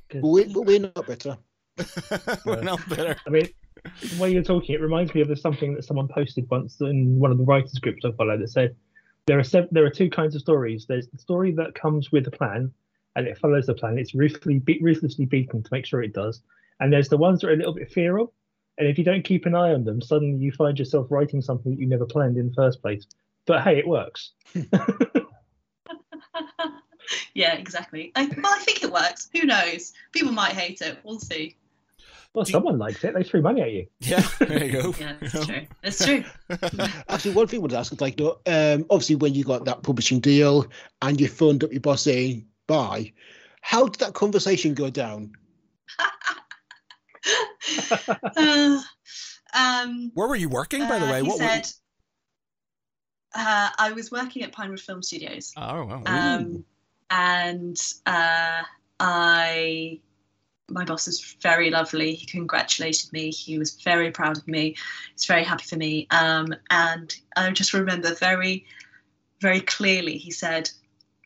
But, we, we're not better. we're not better. I mean, the way you're talking, it reminds me of something that someone posted once in one of the writers groups I follow that said there are there are two kinds of stories. There's the story that comes with a plan, and it follows the plan. It's ruthlessly, be- ruthlessly beaten to make sure it does. And there's the ones that are a little bit feral, and if you don't keep an eye on them, suddenly you find yourself writing something that you never planned in the first place. But hey, it works. yeah, exactly. I, well, I think it works. Who knows? People might hate it. We'll see. Well, Do you- someone likes it. They threw money at you. Yeah, there you go. Yeah, that's true. That's true. Actually, one thing I would ask is like, no, um, obviously, when you got that publishing deal and you phoned up your boss saying bye, how did that conversation go down? Uh, um, Where were you working, by the uh, way? he What? were- said, uh, I was working at Pinewood Film Studios. Oh, wow. um, and uh, I, my boss was very lovely. He congratulated me. He was very proud of me. He's very happy for me. Um, and I just remember very, very clearly. He said,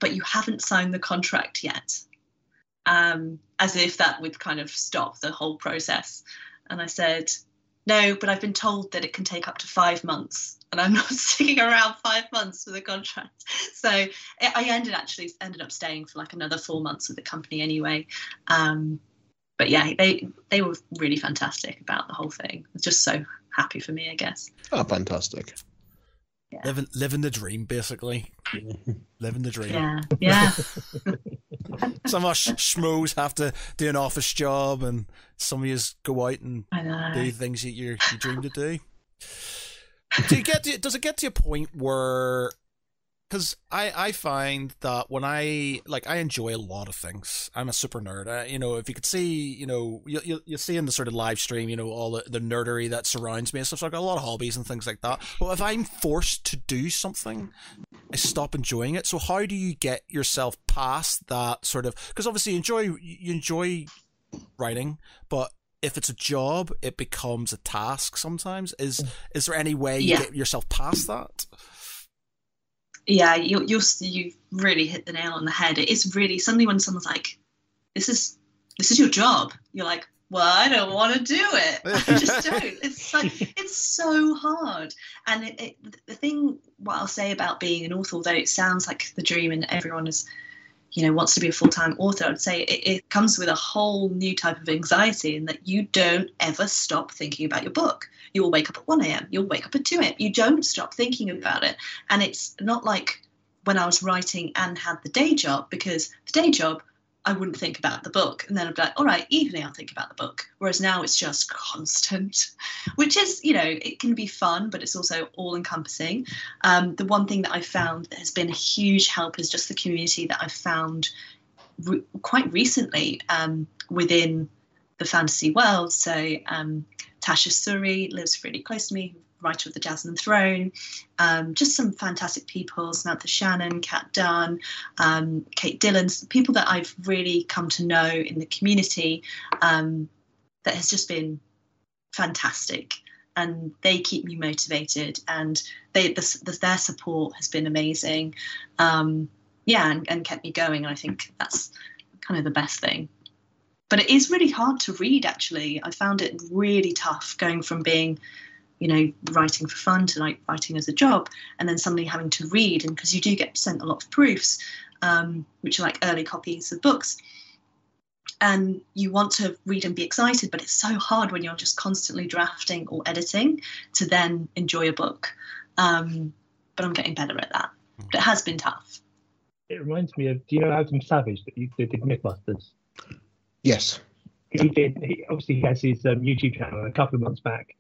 "But you haven't signed the contract yet," um, as if that would kind of stop the whole process. And I said, "No, but I've been told that it can take up to five months." And I'm not sticking around five months for the contract. So I ended actually ended up staying for like another four months with the company anyway. Um, but yeah, they they were really fantastic about the whole thing. Just so happy for me, I guess. Oh, fantastic. yeah. Living, living the dream, basically. Living the dream. Yeah, yeah, Some of us schmoes have to do an office job, and some of you go out and do things that you you dream to do. Do you get to, does it get to a point where because I, I find that when I like I enjoy a lot of things. I'm a super nerd. Uh, you know, if you could see, you know, you you you see in the sort of live stream, you know, all the, the nerdery that surrounds me and stuff. So I've got a lot of hobbies and things like that. But if I'm forced to do something, I stop enjoying it. So how do you get yourself past that sort of? Because obviously you enjoy you enjoy writing, but if it's a job, it becomes a task. Sometimes is is there any way you Yeah. get yourself past that? Yeah, you you you really hit the nail on the head. It is really suddenly when someone's like, "This is this is your job," you're like, "Well, I don't want to do it. I just don't." It's like it's so hard. And it, it, the thing, what I'll say about being an author, although it sounds like the dream and everyone is, you know, wants to be a full time author, I'd say it, it comes with a whole new type of anxiety in that you don't ever stop thinking about your book. You will wake up at 1 a.m., you'll wake up at 2 a.m. You don't stop thinking about it. And it's not like when I was writing and had the day job, because the day job, I wouldn't think about the book. And then I'd be like, all right, evening, I'll think about the book. Whereas now it's just constant, which is, you know, it can be fun, but it's also all encompassing. Um, the one thing that I found that has been a huge help is just the community that I've found re- quite recently um, within the fantasy world. So um, Tasha Suri lives really close to me, writer of the Jasmine Throne. Um, just some fantastic people: Samantha Shannon, Kat Dunn, um, Kate Dillon, people that I've really come to know in the community. Um, that has just been fantastic, and they keep me motivated, and they the, the, their support has been amazing. Um, yeah, and, and kept me going. And I think that's kind of the best thing but it is really hard to read actually i found it really tough going from being you know writing for fun to like writing as a job and then suddenly having to read and because you do get sent a lot of proofs um, which are like early copies of books and you want to read and be excited but it's so hard when you're just constantly drafting or editing to then enjoy a book um, but i'm getting better at that but it has been tough It reminds me of. Do you know Adam Savage that you that did MythBusters? Yes. He did. He, obviously, he has his um, YouTube channel. A couple of months back,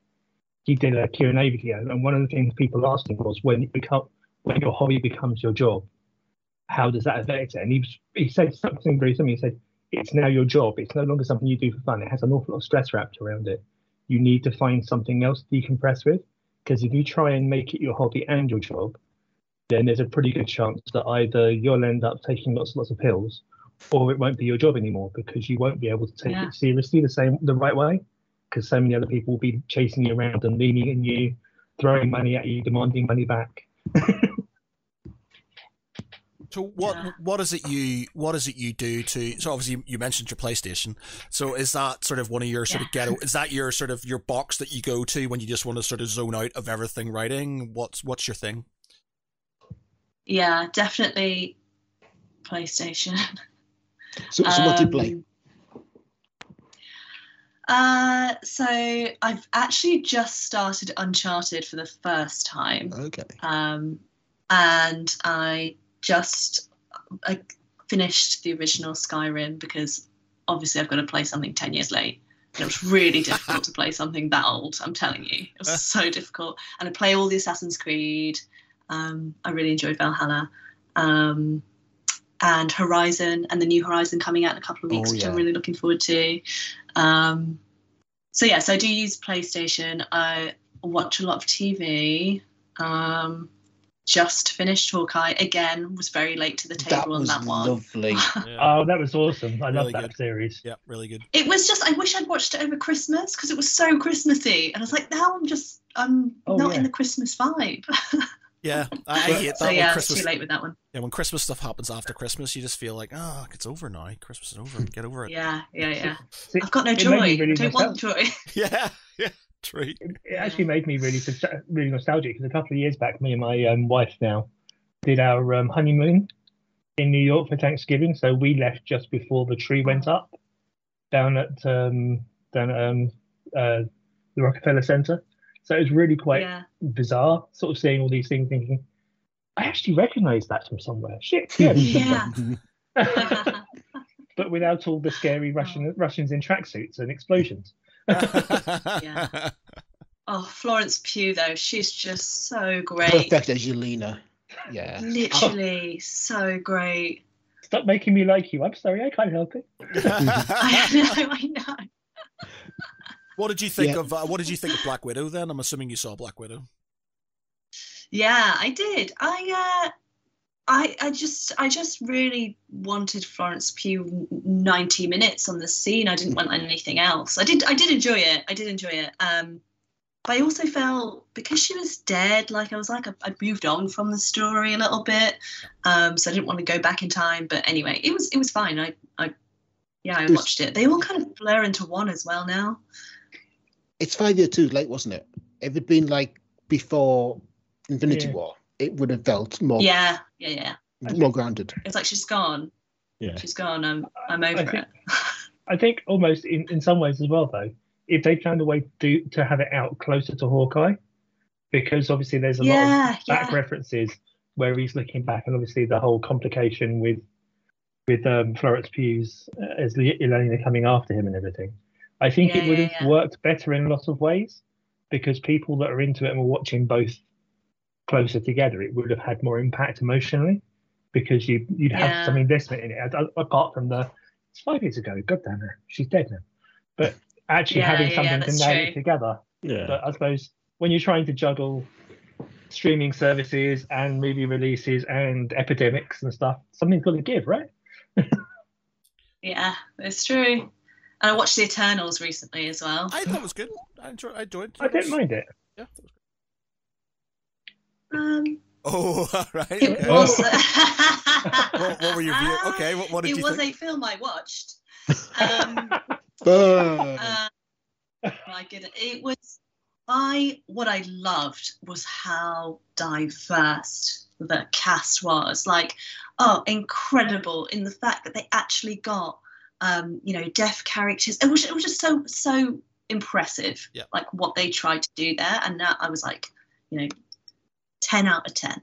he did a Q&A video, and one of the things people asked him was, "When it become when your hobby becomes your job, how does that affect it?" And he was, he said something very similar. He said, "It's now your job. It's no longer something you do for fun. It has an awful lot of stress wrapped around it. You need to find something else to decompress with, because if you try and make it your hobby and your job." Then there's a pretty good chance that either you'll end up taking lots and lots of pills, or it won't be your job anymore because you won't be able to take Yeah. it seriously the same the right way because so many other people will be chasing you around and leaning in you throwing money at you demanding money back So what Yeah. what is it you what is it you do to so obviously you, you mentioned your PlayStation. So is that sort of one of your sort of Yeah. ghetto is that your sort of your box that you go to when you just want to sort of zone out of everything writing? What's what's your thing? yeah definitely playstation So, so what do you play? Um, Uh, so I've actually just started Uncharted for the first time. Okay. um, and I just I finished the original Skyrim because obviously I've got to play something ten years late. And it was really difficult to play something that old. I'm telling you, it was so difficult. And I play all the Assassin's Creed. Um, I really enjoyed Valhalla. Um, and Horizon and the new Horizon coming out in a couple of weeks, Oh, which I'm really looking forward to. Um, so yes, I do use PlayStation. I watch a lot of TV. Um, just finished Hawkeye again. Was very late to the That table on was that one. lovely. Yeah, Oh, that was awesome. I love that good. series. yeah, really good. It was just. I wish I'd watched it over Christmas because it was so Christmassy, and I was like, now I'm just. I'm Oh, not yeah. in the Christmas vibe. Yeah, I, I hate that so yeah, it's Christmas. too late with that one. Yeah, when Christmas stuff happens after Christmas, you just feel like, oh, it's over now. Christmas is over. Get over it. Yeah, yeah, yeah. See, I've got no joy. really I don't want joy. Yeah, yeah, true. it it actually made me really really nostalgic because a couple of years back, me and my um, wife now did our um, honeymoon in New York for Thanksgiving. So we left just before the tree went up down at um, down at um, uh, the Rockefeller Center. So it was really quite Yeah. bizarre, sort of seeing all these things, thinking, I actually recognise that from somewhere. Shit, yeah. Yeah. but without all the scary oh. Russian Russians in tracksuits and explosions. yeah. oh, Florence Pugh though, she's just so great. Perfect as Yelena. Yeah. Literally oh. so great. Stop making me like you. I'm sorry, I can't help it. I know, I know. What did you think Yeah. of? Uh, what did you think of Black Widow? Then I'm assuming you saw Black Widow. Yeah, I did. I uh I I just I just really wanted Florence Pugh 90 minutes on the scene. I didn't want anything else. I did I did enjoy it. I did enjoy it. Um but I also felt because she was dead, like I was like I- I'd moved on from the story a little bit. Um so I didn't want to go back in time. But anyway, it was it was fine. I I yeah, I watched it. They all kind of blur into one as well now. It's five years too late, wasn't it? If it'd been like before Infinity Yeah. War, it would have felt more Yeah, yeah, yeah. more grounded. It's like she's gone. Yeah. She's gone. I'm I'm over think- it. I think almost in, in some ways as well, though, if they found a way to to have it out closer to Hawkeye, because obviously there's a lot of back yeah. references where he's looking back, and obviously the whole complication with with um, Florence Pugh's uh, as Le- Elena coming after him and everything. I think Yeah, it would have yeah. worked better in a lot of ways because people that are into it and were watching both closer together, it would have had more impact emotionally because you you'd have Yeah. some investment in it. A- Apart from the it's five years ago, god damn her, she's dead now. But actually Yeah, having something yeah, to nail it together Yeah. but I suppose when you're trying to juggle streaming services and movie releases and epidemics and stuff, something's got to give, right? Yeah, it's true. And I watched The Eternals recently as well. I thought it was good. I enjoyed. I enjoyed. I don't mind it. Yeah. that was Um, good. Oh, all right. it okay. was. what, what were your views? Okay, what, what did it you was think? a film I watched. Um, Burn. uh, my goodness, it was. I what I loved was how diverse the cast was. Like, oh, incredible in the fact that they actually got, um, you know, deaf characters. It was it was just so so impressive. Yeah. Like what they tried to do there, and that I was like, you know, ten out of ten.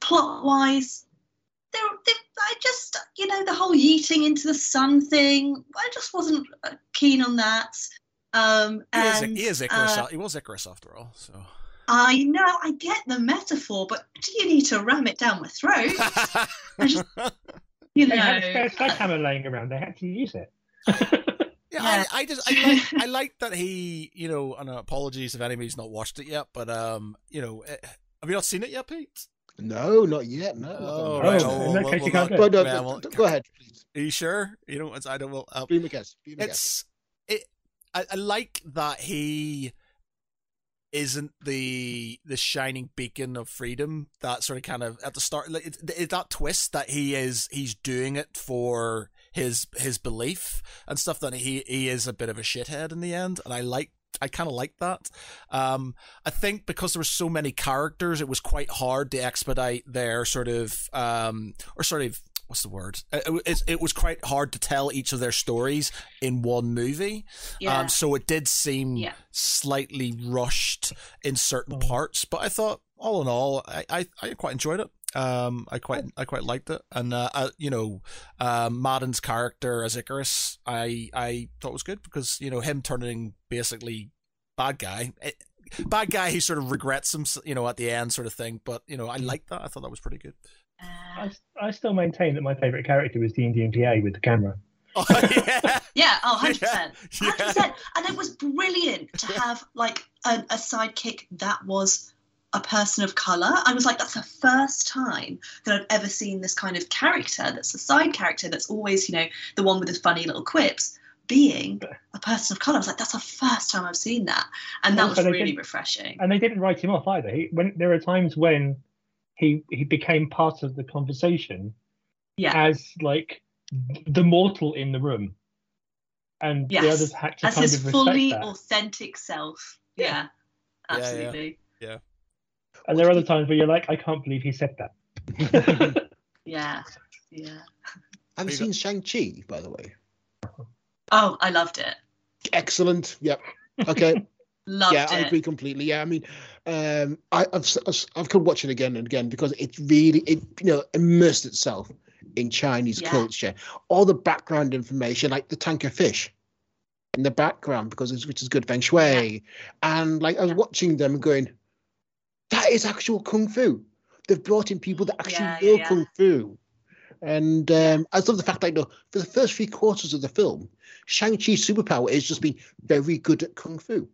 Plot wise, there, there, I just, you know, the whole yeeting into the sun thing, I just wasn't uh, keen on that. Um, He is, he is Icarus. uh, he was Icarus after all. So. I know, I get the metaphor, but do you need to ram it down my throat? just- You know, They had a spare sledgehammer laying around. They had to use it. Yeah, Yeah. I, I just I like I like that he you know and uh, apologies if anybody's not watched it yet, but um you know eh, have you not seen it yet, Pete? no, not yet. No. Oh, right. Oh, in that well, case well, you can't well, do it. But no, Yeah, well, go ahead, please. Are you sure? You know, it's, I don't. Well, uh, Be my guest. Be my guest. it's it. I, I like that he isn't the the shining beacon of freedom. That sort of kind of at the start, like, it's, it's that twist that he is he's doing it for his his belief and stuff. That he he is a bit of a shithead in the end, and I like. I kind of like that. Um, I think because there were so many characters, it was quite hard to expedite their sort of, um, or sort of, what's the word? It, it, it, was quite hard to tell each of their stories in one movie. Yeah. Um, so it did seem yeah. slightly rushed in certain mm. parts, but I thought all in all, I, I, I quite enjoyed it. Um, I quite I quite liked it, and uh, uh, you know, uh, Madden's character as Ikaris, I I thought was good because you know him turning basically bad guy, it, eh, bad guy who sort of regrets him, you know, at the end, sort of thing. But you know, I liked that. I thought that was pretty good. Uh, I, I still maintain that my favourite character was the Indian PA with the camera. Oh, yeah. yeah, oh, 100%. Yeah. 100%. And it was brilliant to have like a, a sidekick that was a person of color. I was like, that's the first time that I've ever seen this kind of character that's a side character that's always, you know, the one with the funny little quips being a person of color. I was like, that's the first time I've seen that. And that also, was really refreshing. And they didn't write him off either. He, when There are times when he he became part of the conversation yeah. as like the mortal in the room. And yes. the others had to as kind his of fully that. authentic self. Yeah. yeah. Absolutely. Yeah. yeah. And there are other times where you're like, I can't believe he said that. yeah. Yeah. Have you seen Shang-Chi, by the way? Oh, I loved it. Excellent. Yep. Okay. Loved yeah, it. I agree completely. Yeah, I mean, um, I, have I've come watching again and again because it really it you know immersed itself in Chinese yeah. culture. All the background information, like the tanker fish in the background, because it's which is good feng shui, yeah. and like I was yeah. watching them going, that is actual kung fu. They've brought in people that actually know kung fu. And um, I love the fact that you know, for the first three quarters of the film, Shang-Chi's superpower is just being very good at kung fu.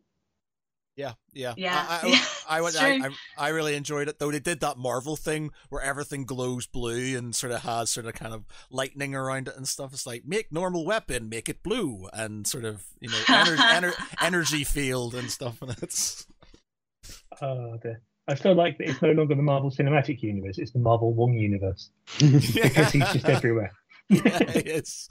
Yeah, yeah, yeah. I, I, yeah, I, I, I, I, really enjoyed it though. They did that Marvel thing where everything glows blue and sort of has sort of kind of lightning around it and stuff. It's like make normal weapon, make it blue, and sort of you know ener- ener- energy field and stuff. And it's oh dear. I still like that it's no longer the Marvel Cinematic Universe; it's the Marvel Wong Universe because he's just everywhere. yeah, it's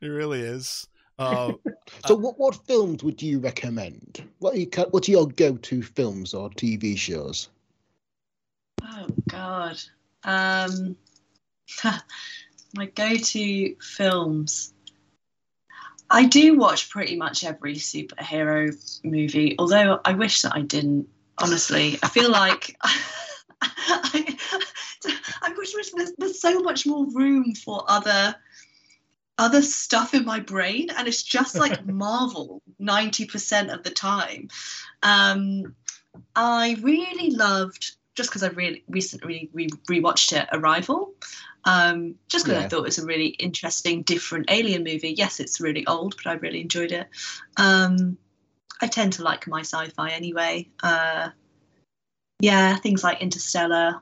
it really is. Uh, so, what what films would you recommend? What are, you, what are your go to films or TV shows? Oh God, um, my go to films. I do watch pretty much every superhero movie, although I wish that I didn't. Honestly, I feel like I, I wish there's, there's so much more room for other other stuff in my brain and it's just like marvel 90% of the time. Um, i really loved just because i really recently re- rewatched it arrival. Um, just because yeah. i thought it was a really interesting different alien movie. Yes it's really old but i really enjoyed it. Um, i tend to like my sci-fi anyway. Uh, yeah things like interstellar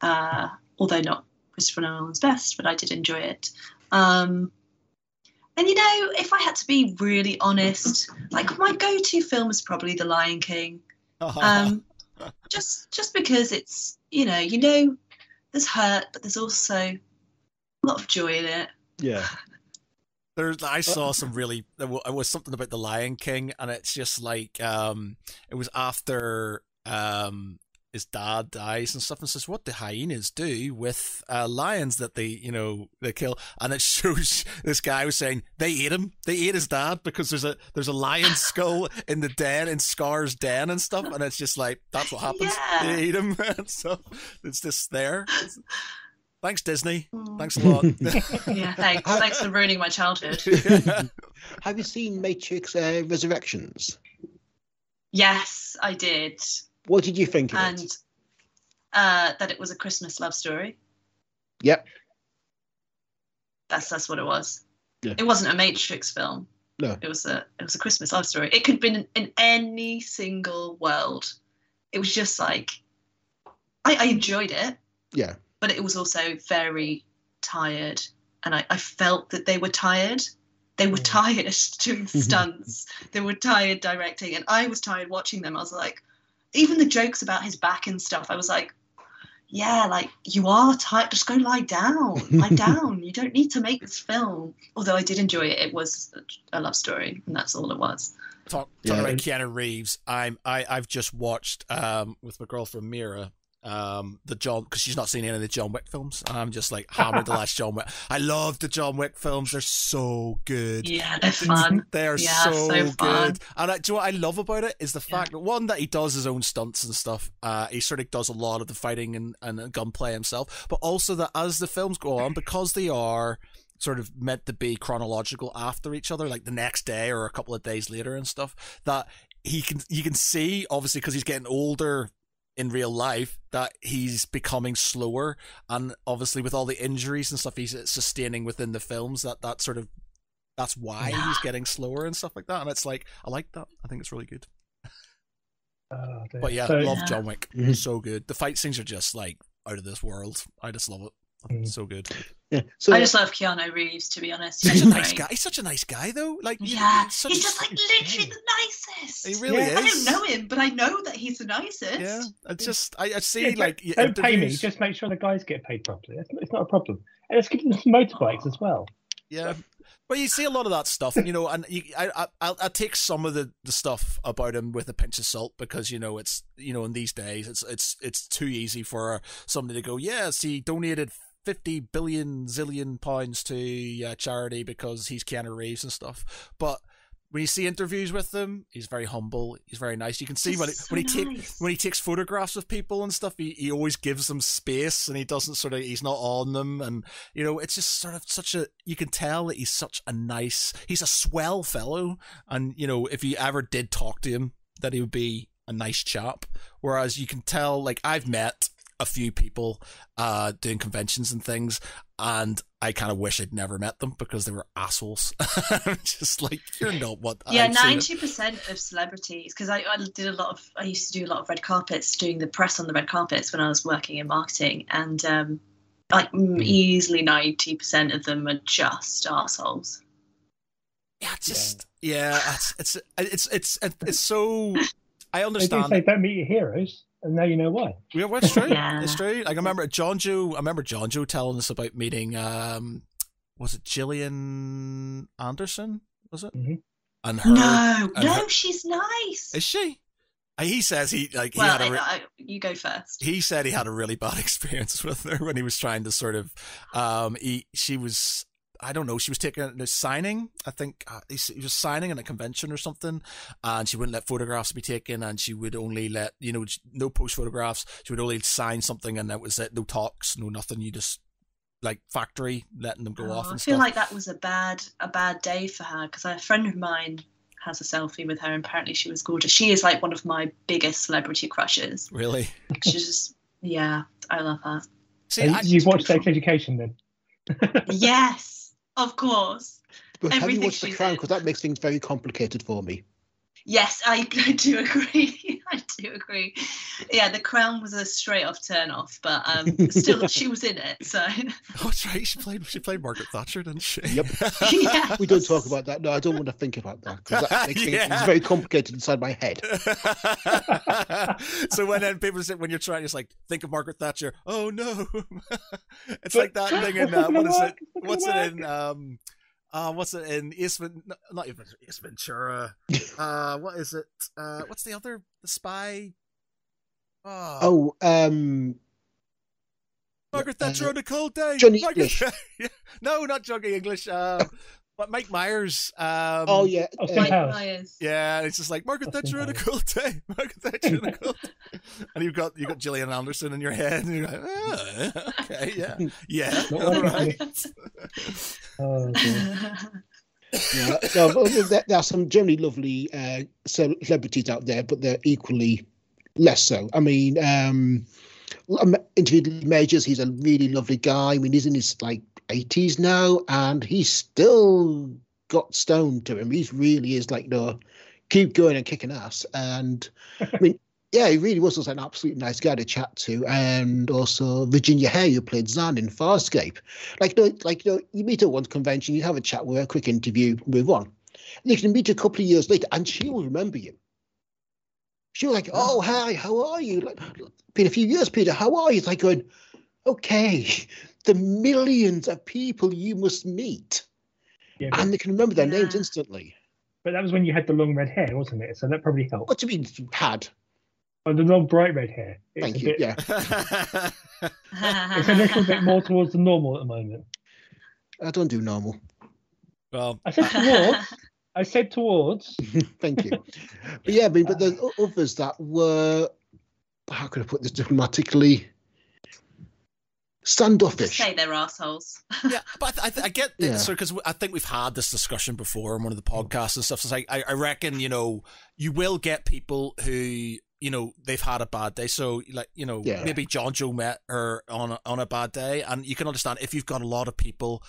uh, although not christopher nolan's best but i did enjoy it. Um, and you know, if I had to be really honest, like my go-to film is probably The Lion King. Um, just just because it's you know you know there's hurt, but there's also a lot of joy in it. Yeah. There's, I saw some really. There was something about the Lion King, and it's just like um, it was after um, his dad dies and stuff and says what the hyenas do with uh, lions that they you know they kill and it shows this guy was saying they ate him they ate his dad because there's a there's a lion skull in the den in Scar's den and stuff and it's just like that's what happens yeah. they eat him and so it's just there it's, Thanks, Disney. Mm. Thanks a lot. yeah, thanks. Thanks for ruining my childhood. Have you seen Matrix uh, Resurrections? Yes, I did. What did you think of and, it? Uh, that it was a Christmas love story. Yep. That's that's what it was. Yeah. It wasn't a Matrix film. No. It was a it was a Christmas love story. It could have been in, in any single world. It was just like I, I enjoyed it. Yeah. But it was also very tired. And I, I felt that they were tired. They were tired doing stunts. they were tired directing. And I was tired watching them. I was like, even the jokes about his back and stuff, I was like, yeah, like you are tired. Just go lie down. lie down. You don't need to make this film. Although I did enjoy it. It was a love story, and that's all it was. Talk, talking yeah. about Keanu Reeves, I'm I I've just watched um with my girlfriend Mira. Um, the John because she's not seen any of the John Wick films, and I'm just like hammered the last John Wick. I love the John Wick films; they're so good. Yeah, they're fun. They are Yeah, so, so good. And I, do you know what I love about it is the fact that one that he does his own stunts and stuff. Uh, he sort of does a lot of the fighting and, and gunplay himself, but also that as the films go on, because they are sort of meant to be chronological after each other, like the next day or a couple of days later and stuff, that he can you can see obviously because he's getting older in real life that he's becoming slower. And obviously with all the injuries and stuff he's sustaining within the films that that sort of that's why Yeah. he's getting slower and stuff like that. And it's like i like that. I think it's really good. Oh, but yeah So- love Yeah. john wick. Mhm. so good. The fight scenes are just like out of this world. I just love it. I think it's so good. Yeah. So I just love Keanu Reeves, to be honest. He's such He's a nice guy. He's such a nice guy though. Like Yeah, he's, such he's a- just like literally the nicest. He really Yeah. I don't know him, but I know that he's the nicest. yeah it's just i, I see Yeah, don't- like don't pay me. Just make sure the guys get paid properly. It's, it's not a problem. And let's give them some motorbikes as well. Yeah. Well, you see a lot of that stuff, you know, and you, I, I, I'll, I'll take some of the, the stuff about him with a pinch of salt because you know it's, you know, in these days it's, it's, it's too easy for somebody to go, yes, he donated fifty billion zillion pounds to uh, charity because he's Keanu Reeves and stuff. But when you see interviews with him, he's very humble. He's very nice. You can see He's when he, so when he take when he takes photographs of people and stuff, he, he always gives them space and he doesn't sort of he's not on them and you know it's just sort of such a you can tell that he's such a nice he's a swell fellow and you know if you ever did talk to him that he would be a nice chap whereas you can tell like I've met a few people uh doing conventions and things and I kind of wish I'd never met them because they were assholes. I'm just like you're not what Yeah, I've seen it. ninety percent of celebrities. Because I, I did a lot of. I used to do a lot of red carpets, doing the press on the red carpets when I was working in marketing, and um, like mm, easily ninety percent of them are just assholes. Yeah, it's just yeah, it's it's it's it's it's so. I They do understand. say don't meet your heroes, and now you know why. Yeah, well, it's true. Yeah. It's true. Like I remember John Joe. I remember John Joe telling us about meeting. Um, was it Gillian Anderson? Was it? Mhm. And her no, and no, her- she's nice. is she? Uh, He says he like he well, had a. I, Re- I, you go first. he said he had a really bad experience with her when he was trying to sort of um he she was I don't know she was taking a signing I think uh, he, was signing in a convention or something and she wouldn't let photographs be taken and she would only let you know no post photographs she would only sign something and that was it no talks no nothing you just like factory letting them go Oh, off I feel stuff like that was a bad a bad day for her because a friend of mine has a selfie with her and apparently she was gorgeous. She is like one of my biggest celebrity crushes. really She's just yeah, I love her. see I, You've watched Sex Education then? yes, of course. but have you everything watched The Crown? Because that makes things very complicated for me. Yes, I, I do agree. I do agree. Yeah, The Crown was a straight off turn off, but um, still she was in it. So oh that's right she played she played Margaret Thatcher didn't she Yep. yeah, We don't talk about that. No, I don't want to think about that because that makes things Yeah. very complicated inside my head. so when then people say when you're trying, it's like think of Margaret Thatcher. Oh no, it's like that thing in uh, what is it? What's it in? Um, uh, what's it in? Ace not even Ace Ventura. Uh, what is it? Uh, what's the other the spy? Oh, Oh, um, Margaret uh, Thatcher on a cold day. Johnny Margaret- English. no, not Johnny English. Um, but Mike Myers. Um, oh yeah, Oh, uh, Mike Powers. Myers. Yeah, it's just like Margaret Thatcher on a Powers. cold day. Margaret Thatcher on a cold day. and you've got you've got Gillian Anderson in your head, and you're like, "Ah, okay, yeah, yeah, Not all working right. Oh, yeah. No, there, there are some generally lovely uh, celebrities out there, but they're equally less so. I mean, um, um, interviewed Majors. He's a really lovely guy. I mean, he's in his like 80s now, and he's still got stone to him. He's really is like no, keep going and kicking ass. And I mean, yeah, he really was also an absolutely nice guy to chat to. And also Virginia Hey, who played Zhaan in Farscape. Like, no, like you know, you meet at one convention, you have a chat with her, a quick interview, move on. And You can meet a couple of years later, and she will remember you. She'll like, oh hi, how are you? Like, been a few years, Peter. How are you? It's like going, okay, the millions of people you must meet, Yeah, but, and they can remember their names instantly. but that was when you had the long red hair, wasn't it? So that probably helped. What do you mean had? Oh, the long bright red hair. It's Thank a you. bit- Yeah, It's a little bit more towards the normal at the moment. I don't do normal. well, I said towards. I said towards. Thank you. But yeah, I mean, but there's uh, others that were, how could I put this diplomatically? Just Standoffish. say they're assholes. yeah, but I, th- I get Yeah. it. So because I think we've had this discussion before on one of the podcasts and stuff. So it's like I, I reckon you know you will get people who you know they've had a bad day. So like you know Yeah. maybe John Joe met her on a, on a bad day, and you can understand if you've got a lot of people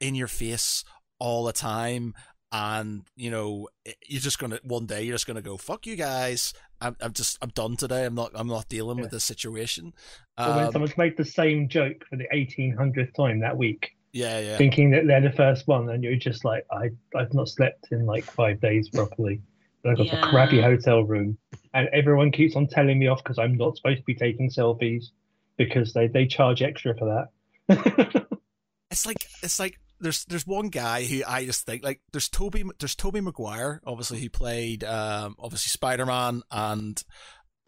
in your face all the time. And you know you're just gonna one day you're just gonna go fuck you guys. I'm, I'm just I'm done today. I'm not I'm not dealing with this situation. or when Um, someone's made the same joke for the 1800th time that week, yeah, yeah. thinking that they're the first one, and you're just like, I, I've not slept in like five days properly. I've got Yeah. a crappy hotel room, and everyone keeps on telling me off because I'm not supposed to be taking selfies because they, they charge extra for that. it's like it's like there's there's one guy who I just think like there's Tobey there's Tobey Maguire obviously who played um obviously Spider Man and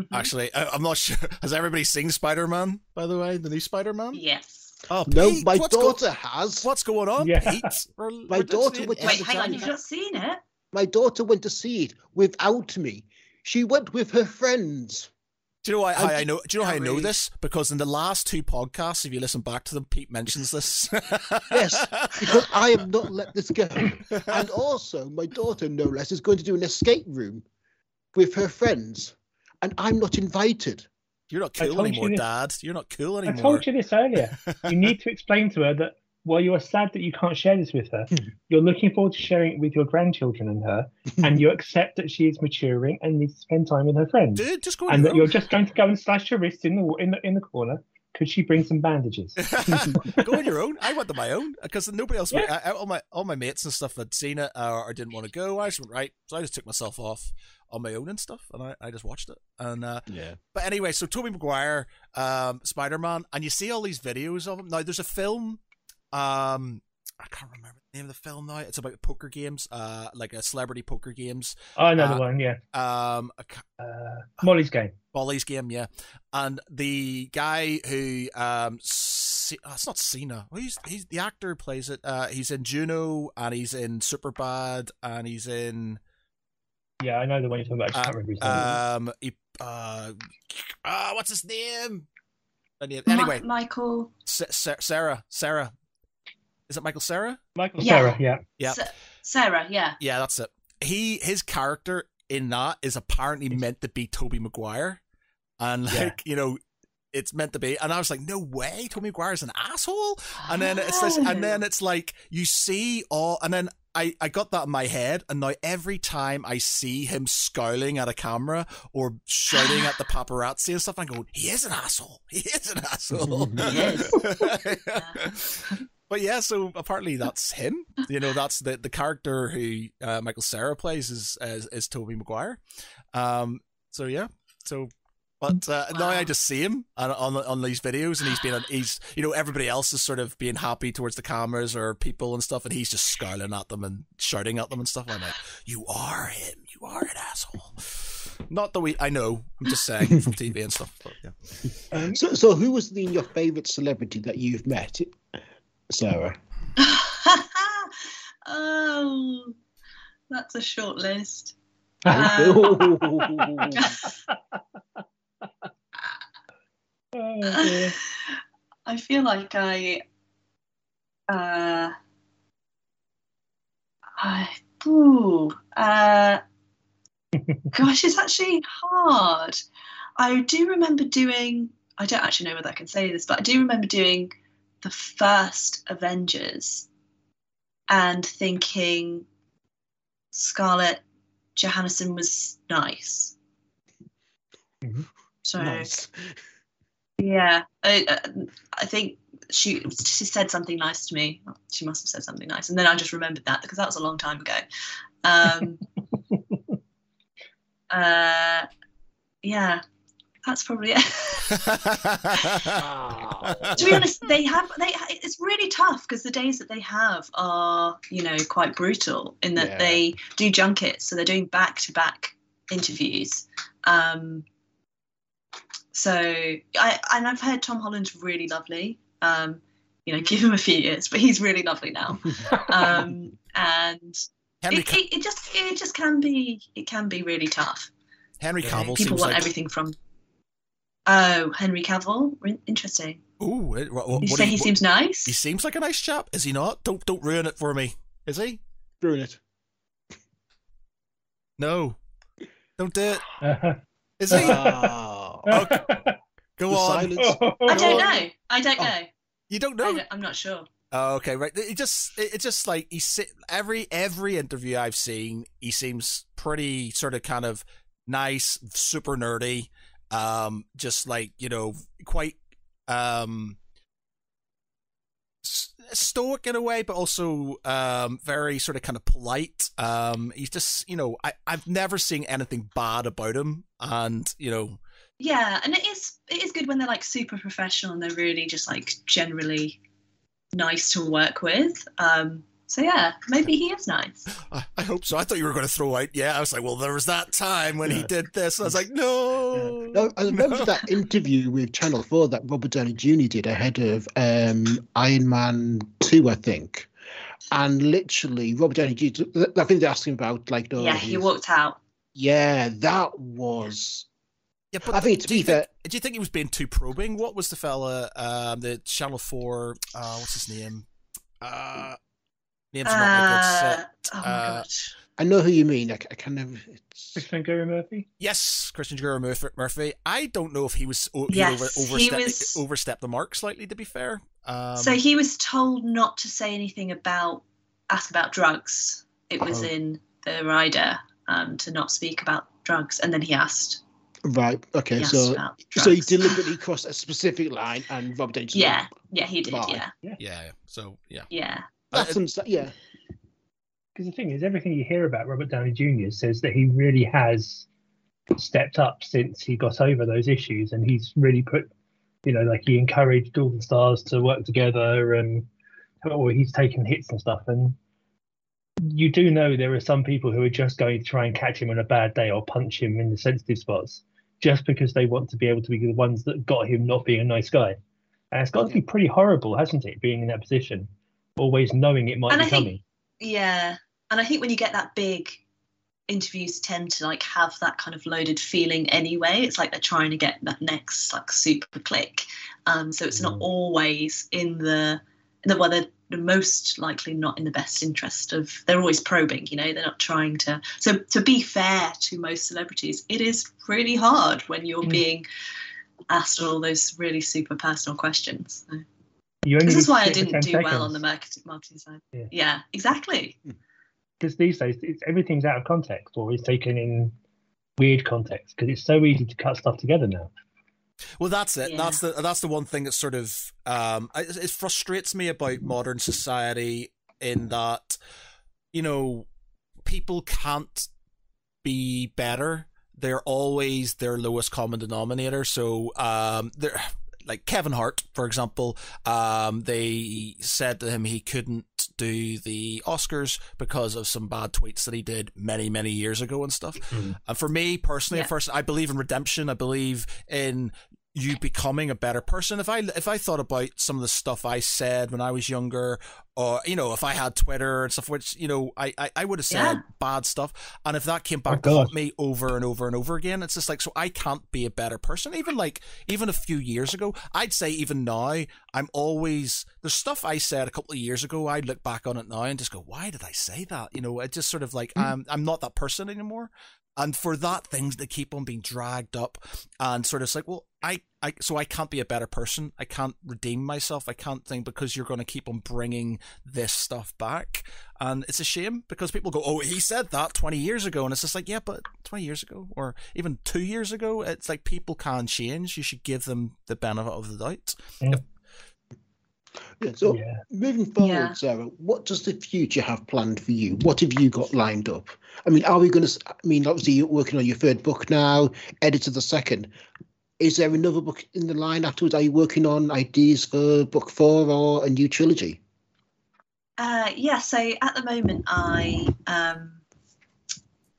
Mm-hmm. actually I, I'm not sure has everybody seen Spider Man by the way the new Spider Man Yes. oh No, Pete, my what's go- daughter has. what's going on Yeah. Pete We're- My we're daughter listening would in Wait, the hang on. You've not seen it? My daughter went to see it without me. She went with her friends. Do you know why, how I- I know do you know how I know this because in the last two podcasts if you listen back to them Pete mentions this Yes, because I have not let this go. And also, my daughter, no less, is going to do an escape room with her friends, and I'm not invited. you're not cool told you anymore. Dad you're not cool anymore. I told you this earlier. You need to explain to her that while you are sad that you can't share this with her, Hmm. you're looking forward to sharing it with your grandchildren and her, and you accept that she is maturing and needs to spend time with her friends, dude just go and your that you're just going to go and slash her wrist in the in the in the corner. Could she bring some bandages? go on your own. I went on my own because nobody else. Yeah. I, I- all my all my mates and stuff had seen it or, or didn't want to go. I just went right, so I just took myself off on my own and stuff, and I, I just watched it. And uh, Yeah. but anyway, so Tobey Maguire, um, Spider Man, and you see all these videos of him. Now there's a film. Um, I can't remember the name of the film now. It's about poker games, uh, like a celebrity poker games. Oh, another Uh, one, yeah. Um, I Uh, Molly's game. Molly's game, yeah. And the guy who um C- oh, it's not Cena. He's he's the actor who plays it. Uh he's in Juno and he's in Superbad and he's in Yeah, I know the one you're talking about. I just can't remember his name. um he, uh uh what's his name? Any- Mi- Anyway, Michael. Sa- Sa- Cera, Cera. Is it Michael Cera? Michael yeah. Cera, yeah. Yeah. Sa- Cera, yeah. Yeah, that's it. He his character in that is apparently meant to be Tobey Maguire, and like Yeah. you know, it's meant to be. And I was like, no way, Tobey Maguire's an asshole. And then it's this, and then oh. it's like you see all, and then. I, I got that in my head, and now every time I see him scowling at a camera or shouting at the paparazzi and stuff, I go, he is an asshole. He is an asshole. He is. But yeah, so apparently that's him. You know, that's the the character who uh, Michael Cera plays is is, is Tobey Maguire. Um. So yeah. So. But uh, now I just see him on, on on these videos, and he's being he's you know everybody else is sort of being happy towards the cameras or people and stuff, and he's just scowling at them and shouting at them and stuff. I'm like, you are him, you are an asshole. Not that we, I know, I'm just saying from TV and stuff. But yeah. Um, So, so who was the, your favourite celebrity that you've met, Saara? oh, that's a short list. Oh. oh. I feel like I, uh, I, ooh, uh, gosh, it's actually hard. I do remember doing, I don't actually know whether I can say this, but I do remember doing the first Avengers and thinking Scarlett Johansson was nice. Mhm. So, nice. yeah, I, I think she she said something nice to me. She must have said something nice, and then I just remembered that because that was a long time ago. Um, uh, yeah, that's probably it. to be honest, they have they. It's really tough because the days that they have are you know quite brutal in that Yeah. they do junkets, so they're doing back to back interviews. Um, so I and I've heard Tom Holland's really lovely. Um, you know, give him a few years, but he's really lovely now. Um, and Henry it, it, it just it just can be it can be really tough. Henry Cavill people seems want like everything from. Oh, Henry Cavill, interesting. ooh. it- what- what You do say you- he what- seems nice. He seems like a nice chap, is he not? Don't don't ruin it for me. Is he? Ruin it. No. Don't do it. Is he? Ah, Go the on. silence. I don't know. I don't Oh. know. You don't I know? don't, I'm not sure. Oh, okay, right. It just it, it's just like he sit every every interview I've seen, he seems pretty sort of kind of nice, super nerdy, um, just like you know, quite um stoic in a way, but also um very sort of kind of polite. Um, he's just you know, I I've never seen anything bad about him, and you know, Yeah, and it is it is good when they're like super professional and they're really just like generally nice to work with. Um, so yeah, maybe he is nice. I, I hope so. I thought you were going to throw out. Yeah, I was like, well, there was that time when he did this. I was like, no. No, I remember no. that interview with Channel 4 that Robert Downey Jr. did ahead of um, Iron Man 2, I think. And literally, Robert Downey Jr., I think they asked him about, like, no, yeah, he walked out. Yeah, that was. Yeah, but I think, to do be you think, fair, do you think he was being too probing? What was the fella, um, the Channel Four? Uh, what's his name? Uh, name's not like it's, Uh, uh, oh my uh, god. I know who you mean. I, I kind of. It's, Krishnan Guru-Murthy. Yes, Krishnan Guru-Murthy. Murphy. I don't know if he was o- he Yes, over, he overstepped, was- overstepped the mark slightly. To be fair, um, so he was told not to say anything about ask about drugs. It was Oh. in the rider um, to not speak about drugs, and then he asked. right. Okay. He So, so he deliberately crossed a specific line, and Robert Downey Jr. Yeah, yeah, he did. Yeah, yeah, yeah. So yeah, yeah. That's Uh, understa- yeah. Because the thing is, everything you hear about Robert Downey Jr. says that he really has stepped up since he got over those issues, and he's really put, you know, like he encouraged all the stars to work together, and or he's taken hits and stuff. And you do know there are some people who are just going to try and catch him on a bad day or punch him in the sensitive spots, just because they want to be able to be the ones that got him not being a nice guy. And it's got to be pretty horrible, hasn't it, being in that position, always knowing it might And be I think- coming. Yeah, and I think when you get that big, interviews tend to like have that kind of loaded feeling anyway. It's like they're trying to get that next like super click. Um, so it's not Mm. always in the in the well, they're most likely not in the best interest of. They're always probing, you know. They're not trying to. So to be fair to most celebrities, it is really hard when you're Mm. being asked all those really super personal questions. So this is why I didn't 10 do well on the marketing marketing side. Yeah. yeah exactly. because these days it's, everything's out of context or is taken in weird context because it's so easy to cut stuff together now. Well, that's it. Yeah. That's the that's the one thing that sort of um it, it frustrates me about modern society in that you know people can't be better. They're always their lowest common denominator. So um they're like Kevin Hart, for example, um, they said to him he couldn't do the Oscars because of some bad tweets that he did many, many years ago and stuff. And for me personally, Yeah. at first, I believe in redemption. I believe in you becoming a better person. If I if I thought about some of the stuff I said when I was younger, or you know, if I had Twitter and stuff, which you know, I I, I would have said Yeah. bad stuff, and if that came oh, back to haunt me over and over and over again, it's just like so I can't be a better person. Even like even a few years ago, I'd say even now, I'm always there's stuff I said a couple of years ago. I look back on it now and just go, why did I say that? You know, it just sort of like I'm I'm not that person anymore. And for that, things that keep on being dragged up and sort of it's like, well, I, I, so I can't be a better person. I can't redeem myself. I can't think because you're going to keep on bringing this stuff back. And it's a shame because people go, oh, he said that 20 years ago. And it's just like, yeah, but 20 years ago or even two years ago, it's like people can change. You should give them the benefit of the doubt. Yeah, so yeah. moving forward, Yeah. Saara, what does the future have planned for you? What have you got lined up? I mean, are we going to? I mean, obviously you're working on your third book now, editor the second. Is there another book in the line afterwards? Are you working on ideas for book four or a new trilogy? Uh, yeah, so at the moment, I um,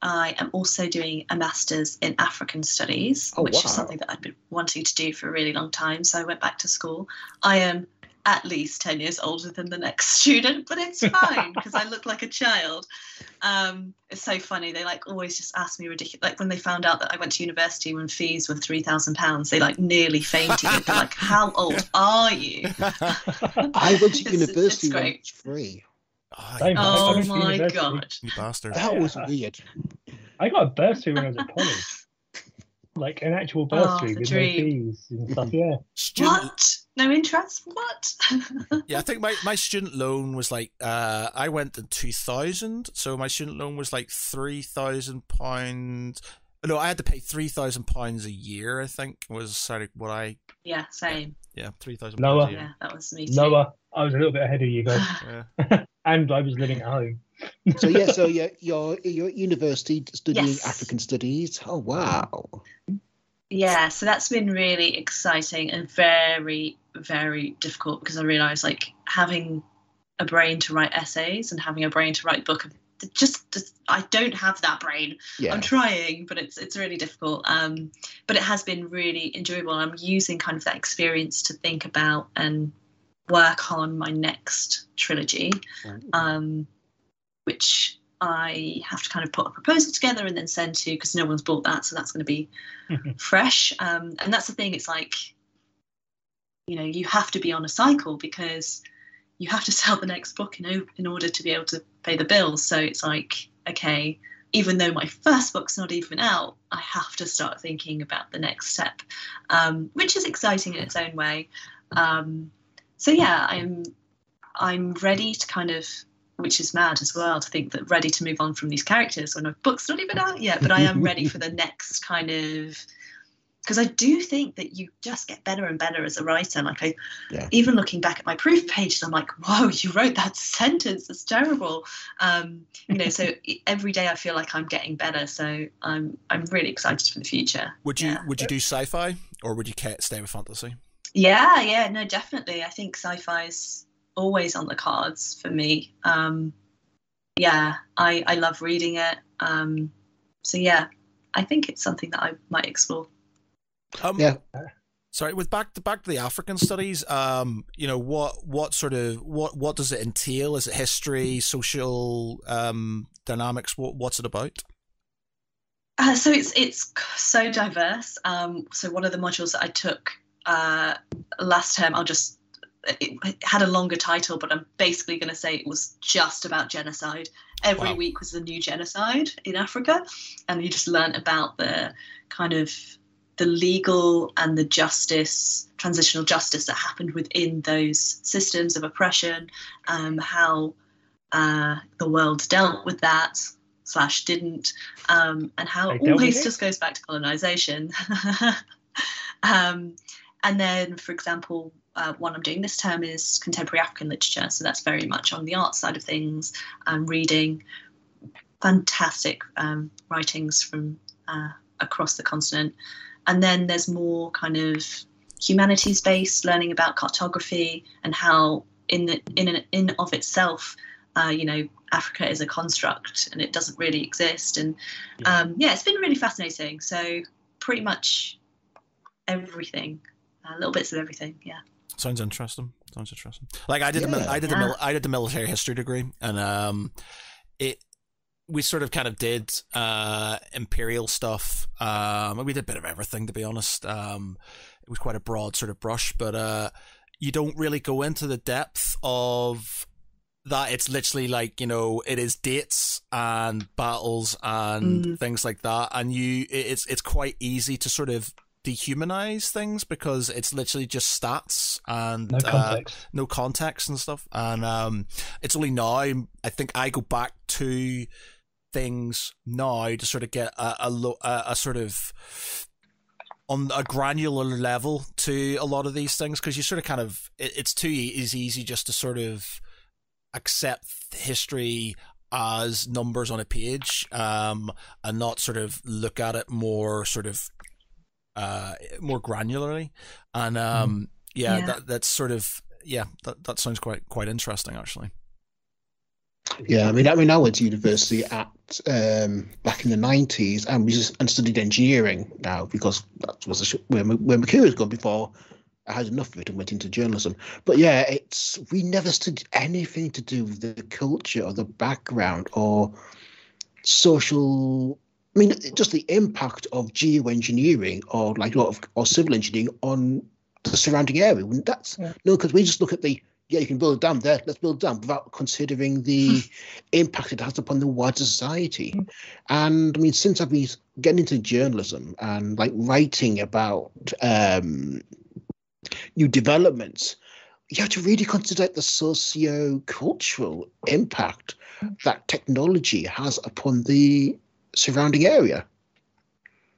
I am also doing a master's in African studies, Oh, which wow. is something that I've been wanting to do for a really long time. So I went back to school. I am at least 10 years older than the next student, but it's fine because I look like a child. Um, it's so funny. They like always just ask me ridiculous. Like when they found out that I went to university when fees were £3,000, they like nearly fainted. They're like, How old are you? I went to university it's when great. free. Same. Oh my. God. you bastard. That was weird. I got a bursary when I was at college. Like an actual bursary Oh, with dream. no fees and stuff. Yeah. Student, What? No interest? What? yeah, I think my, my student loan was like uh, I went in two thousand, so my student loan was like three thousand pounds. No, I had to pay three thousand pounds a year. I think was sort of what I yeah, same. yeah three thousand Lower. pounds a Yeah, that was me too. Noah, I was a little bit ahead of you guys. Yeah. and I was living at home. So yeah, so yeah, you're you're at university studying Yes. African studies. Oh wow. Yeah, so that's been really exciting and very, very difficult because I realised like having a brain to write essays and having a brain to write a book just, just I don't have that brain. Yeah. I'm trying, but it's it's really difficult. Um, but it has been really enjoyable. I'm using kind of that experience to think about and work on my next trilogy, um, which I have to kind of put a proposal together and then send to because no one's bought that, so that's going to be fresh. Um, and that's the thing. It's like you know you have to be on a cycle because you have to sell the next book in, in order to be able to pay the bills. So it's like, okay, even though my first book's not even out, I have to start thinking about the next step, um, which is exciting in its own way. Um, so yeah, I'm I'm ready to kind of, which is mad as well to think that ready to move on from these characters when my book's not even out yet. But I am ready for the next kind of because I do think that you just get better and better as a writer. Like I, Yeah. even looking back at my proof pages, I'm like, whoa, you wrote that sentence. That's terrible. Um, you know, so every day I feel like I'm getting better. So I'm I'm really excited for the future. Would you Yeah. would you do sci-fi or would you stay with fantasy? Yeah, yeah, no, definitely. I think sci-fi is always on the cards for me. Um, yeah, I I love reading it. Um, so yeah, I think it's something that I might explore. Um, Yeah. Sorry, with back to back to the African studies, um, you know what what sort of what what does it entail? Is it history, social um, dynamics? What what's it about? Uh, so it's it's so diverse. Um, so one of the modules that I took uh, last term, I'll just it, had a longer title, but I'm basically going to say it was just about genocide. Every Wow. week was a new genocide in Africa, and you just learnt about the kind of the legal and the justice, transitional justice that happened within those systems of oppression, um, how uh, the world dealt with that slash didn't, um, and how it always just goes back to colonization. um, and then, for example, uh, one I'm doing this term is contemporary African literature, so that's very much on the art side of things. I'm reading fantastic um, writings from uh, across the continent, and then there's more kind of humanities based learning about cartography and how in the in and in of itself uh, you know africa is a construct and it doesn't really exist. And um, yeah it's been really fascinating. So pretty much everything uh, little bits of everything yeah Sounds interesting. Sounds interesting. Like I did, a mil- Yeah. I did a Yeah. mil- I did the military history degree, and um, it we sort of kind of did uh imperial stuff. Um, we did a bit of everything, to be honest. Um, it was quite a broad sort of brush, but uh, you don't really go into the depth of that. It's literally like you know, it is dates and battles and Mm. things like that, and you it's it's quite easy to sort of dehumanize things because it's literally just stats and No uh, context. no context and stuff. And um, it's only now I think I go back to things now to sort of get a a, lo- a, a sort of on a granular level to a lot of these things because you sort of kind of it, it's too is easy just to sort of accept history as numbers on a page um and not sort of look at it more sort of uh more granularly and um yeah, Yeah. that that's sort of yeah that that sounds quite quite interesting actually Yeah, I mean, I mean, I went to university at um, back in the nineties, and we just and studied engineering now because that was sh- where my, where my career had gone before. I had enough of it and went into journalism. But yeah, it's we never studied anything to do with the culture or the background or social. I mean, just the impact of geoengineering or like or, or civil engineering on the surrounding area. That's Yeah. no, because we just look at the yeah, you can build a dam there. Let's build a dam without considering the impact it has upon the wider society. And I mean, since I've been getting into journalism and like writing about um, new developments, you have to really consider the socio-cultural impact that technology has upon the surrounding area.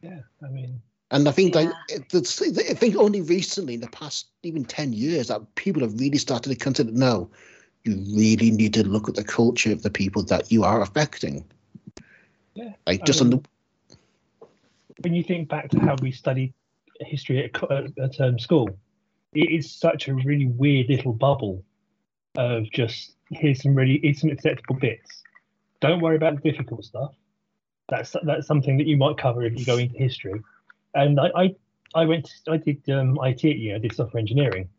Yeah, I mean, And I think Yeah. like I think only recently, in the past even ten years, that people have really started to consider no, you really need to look at the culture of the people that you are affecting. Yeah, Like I just on the when you think back to how we studied history at, co- at, at um, school, it is such a really weird little bubble of just here's some really here's some acceptable bits. Don't worry about the difficult stuff. That's that's something that you might cover if you go into history. And I I, I went I did um, IT at uni. I did software engineering.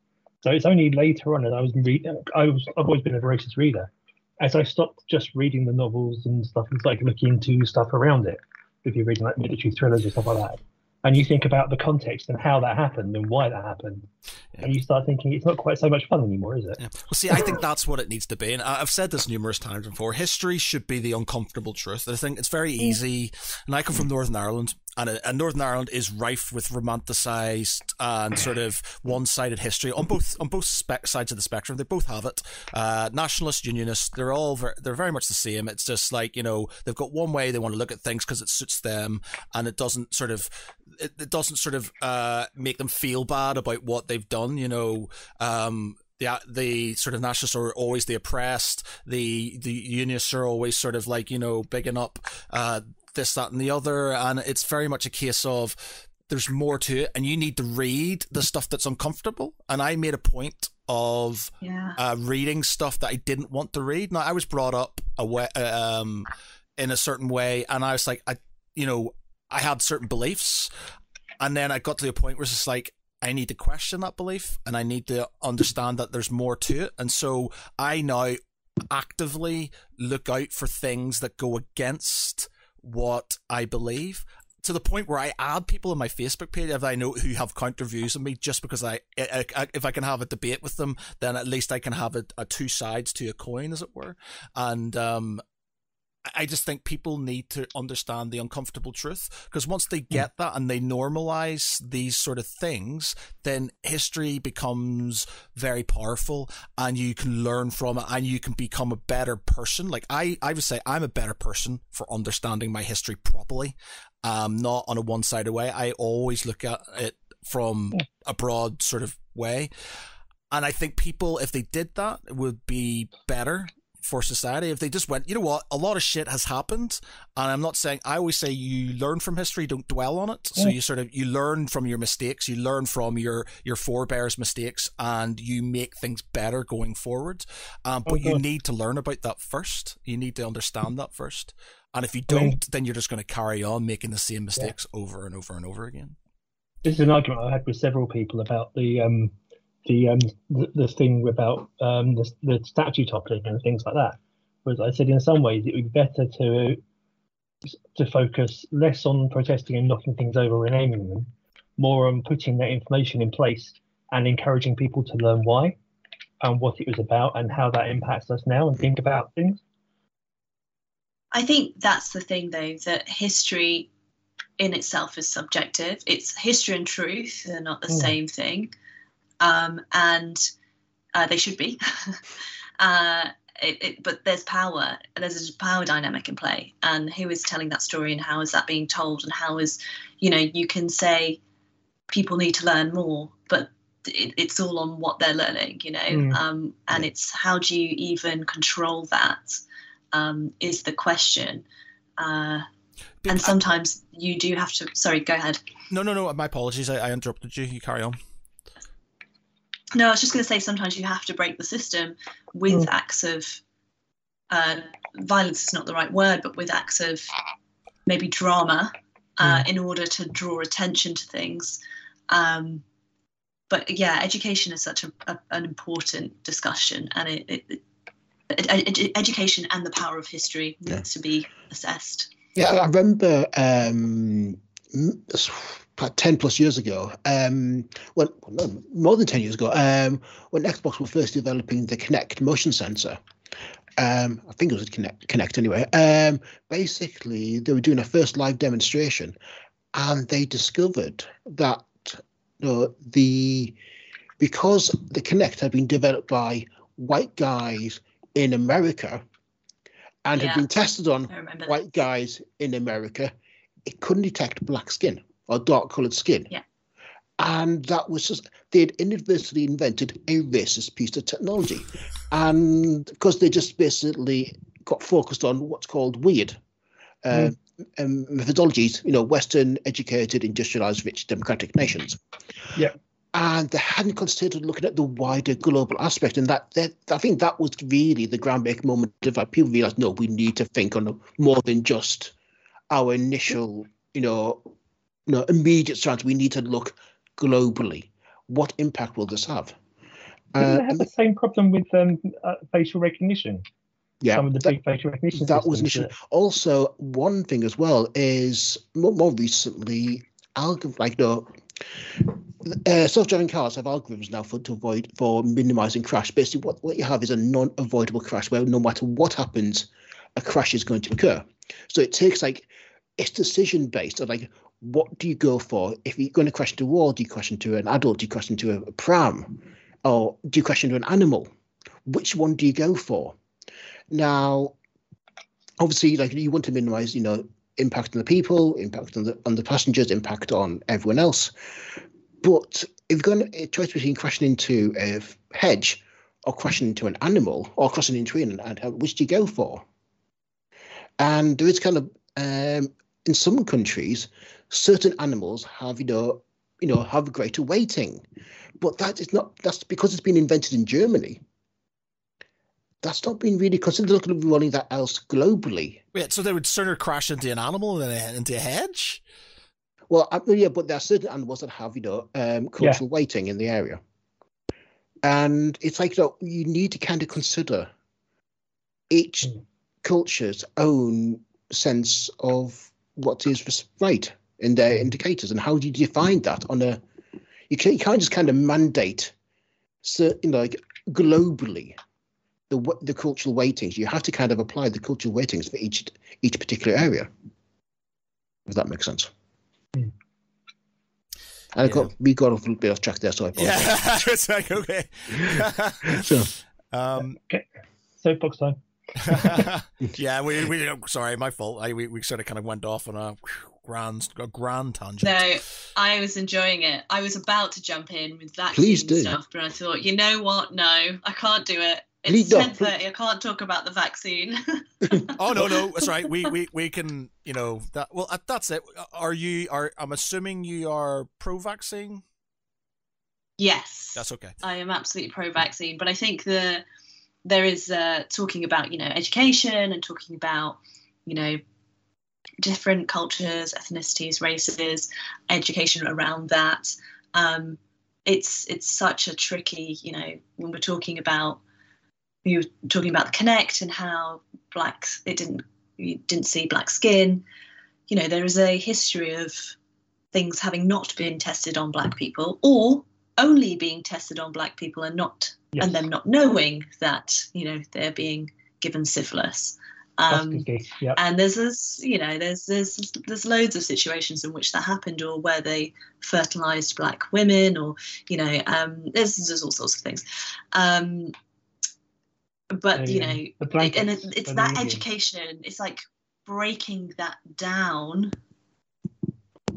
So it's only later on that I was read I was I've always been a voracious reader. As I stopped just reading the novels and stuff and started looking into stuff around it if you're reading like military thrillers or stuff like that. And you think about the context and how that happened and why that happened, and you start thinking it's not quite so much fun anymore, is it? Yeah. Well, see, I think that's what it needs to be. And I- I've said this numerous times before. History should be the uncomfortable truth. I think it's very easy. And I come from Northern Ireland, and, uh, and Northern Ireland is rife with romanticized and sort of one-sided history on both on both spe- sides of the spectrum. They both have it. Uh, nationalists, unionists, they're all ver- they're very much the same. It's just like you know they've got one way they want to look at things because it suits them, and it doesn't sort of it, it doesn't sort of uh, make them feel bad about what they've done. You know, um, the the sort of nationalists are always the oppressed. The the unionists are always sort of like you know bigging up uh, this, that, and the other, and it's very much a case of there's more to it, and you need to read the stuff that's uncomfortable. And I made a point of Yeah. uh, reading stuff that I didn't want to read. Now I was brought up a way, um, in a certain way, and I was like, I, you know, I had certain beliefs, and then I got to the point where it's just like I need to question that belief, and I need to understand that there's more to it, and so I now actively look out for things that go against what I believe to the point where I add people on my Facebook page if I know who have counter views on me just because I, I, I if I can have a debate with them then at least I can have a, a two sides to a coin as it were. And um I just think people need to understand the uncomfortable truth because once they get that and they normalize these sort of things, then history becomes very powerful and you can learn from it and you can become a better person. Like I, I would say I'm a better person for understanding my history properly, um, not on a one sided way. I always look at it from a broad sort of way. And I think people, if they did that, it would be better for society if they just went, you know what, a lot of shit has happened, and I'm not saying. I always say you learn from history, don't dwell on it. So you sort of you learn from your mistakes, you learn from your your forebears' mistakes, and you make things better going forward. Um, but you need to learn about that first. You need to understand that first. And if you don't, then you're just going to carry on making the same mistakes over and over and over again. This is an argument I had with several people about the um, the um, the, the thing about um, the, the statue toppling and things like that. Whereas I said in some ways it would be better to to focus less on protesting and knocking things over and aiming them, more on putting that information in place and encouraging people to learn why and what it was about and how that impacts us now and think about things. I think that's the thing, though, that history in itself is subjective. It's history and truth, they're not the Mm. same thing. Um, and uh, they should be. uh, it, it, but there's power, there's a power dynamic in play. And who is telling that story and how is that being told? And how is, you know, you can say people need to learn more, but it, it's all on what they're learning, you know. Mm. Um, and it's how do you even control that? um, is the question. Uh, and sometimes you do have to. Sorry, go ahead. no, no, no. My apologies. I, I interrupted you. You carry on. No, I was just going to say sometimes you have to break the system with Mm. acts of uh, violence is not the right word, but with acts of maybe drama uh, in order to draw attention to things. Um, but yeah, education is such a, a, an important discussion, and it, it, it ed- education and the power of history needs Yeah. to be assessed. Yeah, I remember um, 10 plus years ago, um, well, no, more than 10 years ago, um, when Xbox were first developing the Kinect motion sensor. Um, I think it was Kinect, Kinect anyway. Um, basically, they were doing a first live demonstration and they discovered that you know, the because the Kinect had been developed by white guys in America and Yeah. had been tested on I remember that. white guys in America, it couldn't detect black skin or dark coloured skin. Yeah. And that was just, they'd inadvertently invented a racist piece of technology. And because they just basically got focused on what's called weird uh, um, methodologies, you know, Western educated, industrialized, rich democratic nations. Yeah. And they hadn't considered looking at the wider global aspect. And that, that I think that was really the groundbreaking moment of people realized, no, we need to think on more than just our initial, you know, you know, immediate strands. We need to look globally. What impact will this have? Uh, they have the same problem with um, uh, facial recognition? yeah, Some of the that- big facial recognition that was an issue. Also, one thing as well is more, more recently, algorithm like the uh, self-driving cars have algorithms now for to avoid for minimizing crash. Basically, what, what you have is a non-avoidable crash where no matter what happens, a crash is going to occur. So it takes like it's decision based. So like, what do you go for? If you're going to crash into a wall, do you crash into an adult? Do you crash into a, pram, or do you crash into an animal? Which one do you go for? Now, obviously, like you want to minimize, you know, impact on the people, impact on the on the passengers, impact on everyone else. But if you're going to choice between crashing into a hedge or crashing into an animal or crossing into an and which do you go for? And there is kind of um, in some countries, certain animals have you know you know have greater weighting, but that is not that's because it's been invented in Germany. That's not been really considered looking at rolling that else globally. Wait, so they would sooner crash into an animal than into a hedge? Well, I, yeah, but there are certain animals that have, you know, um, cultural weighting in the area, and it's like you, know, you need to kind of consider each Mm. Culture's own sense of what is right in their indicators, and how do you define that on a? You can't, you can't just kind of mandate, certain, you know, like globally, the the cultural weightings. You have to kind of apply the cultural weightings for each each particular area. If that makes sense. Mm. And I Yeah. got we got off a little bit off track there, so I apologize. Yeah, it's like okay. So um, Soapbox time. yeah, we we sorry, my fault. I, we we sort of kind of went off on a grand a grand tangent. No, I was enjoying it. I was about to jump in with that Please do. stuff, but I thought, you know what? No, I can't do it. It's ten thirty. I can't talk about the vaccine. Oh no, no, that's right. We we we can, you know, that. Well, uh, that's it. Are you? Are I'm assuming you are pro-vaccine. yes, That's okay. I am absolutely pro-vaccine, but I think the there is uh, talking about you know education and talking about you know different cultures, ethnicities, races, education around that. Um, it's it's such a tricky you know when we're talking about you were talking about the Kinect and how blacks it didn't you didn't see black skin. You know there is a history of things having not been tested on black people or only being tested on black people and not Yes. and them not knowing that you know they're being given syphilis um, Yep. and there's this you know there's there's there's loads of situations in which that happened or where they fertilized black women or you know um there's there's all sorts of things um but you The, um, know blankets and it, it's that education it's like breaking that down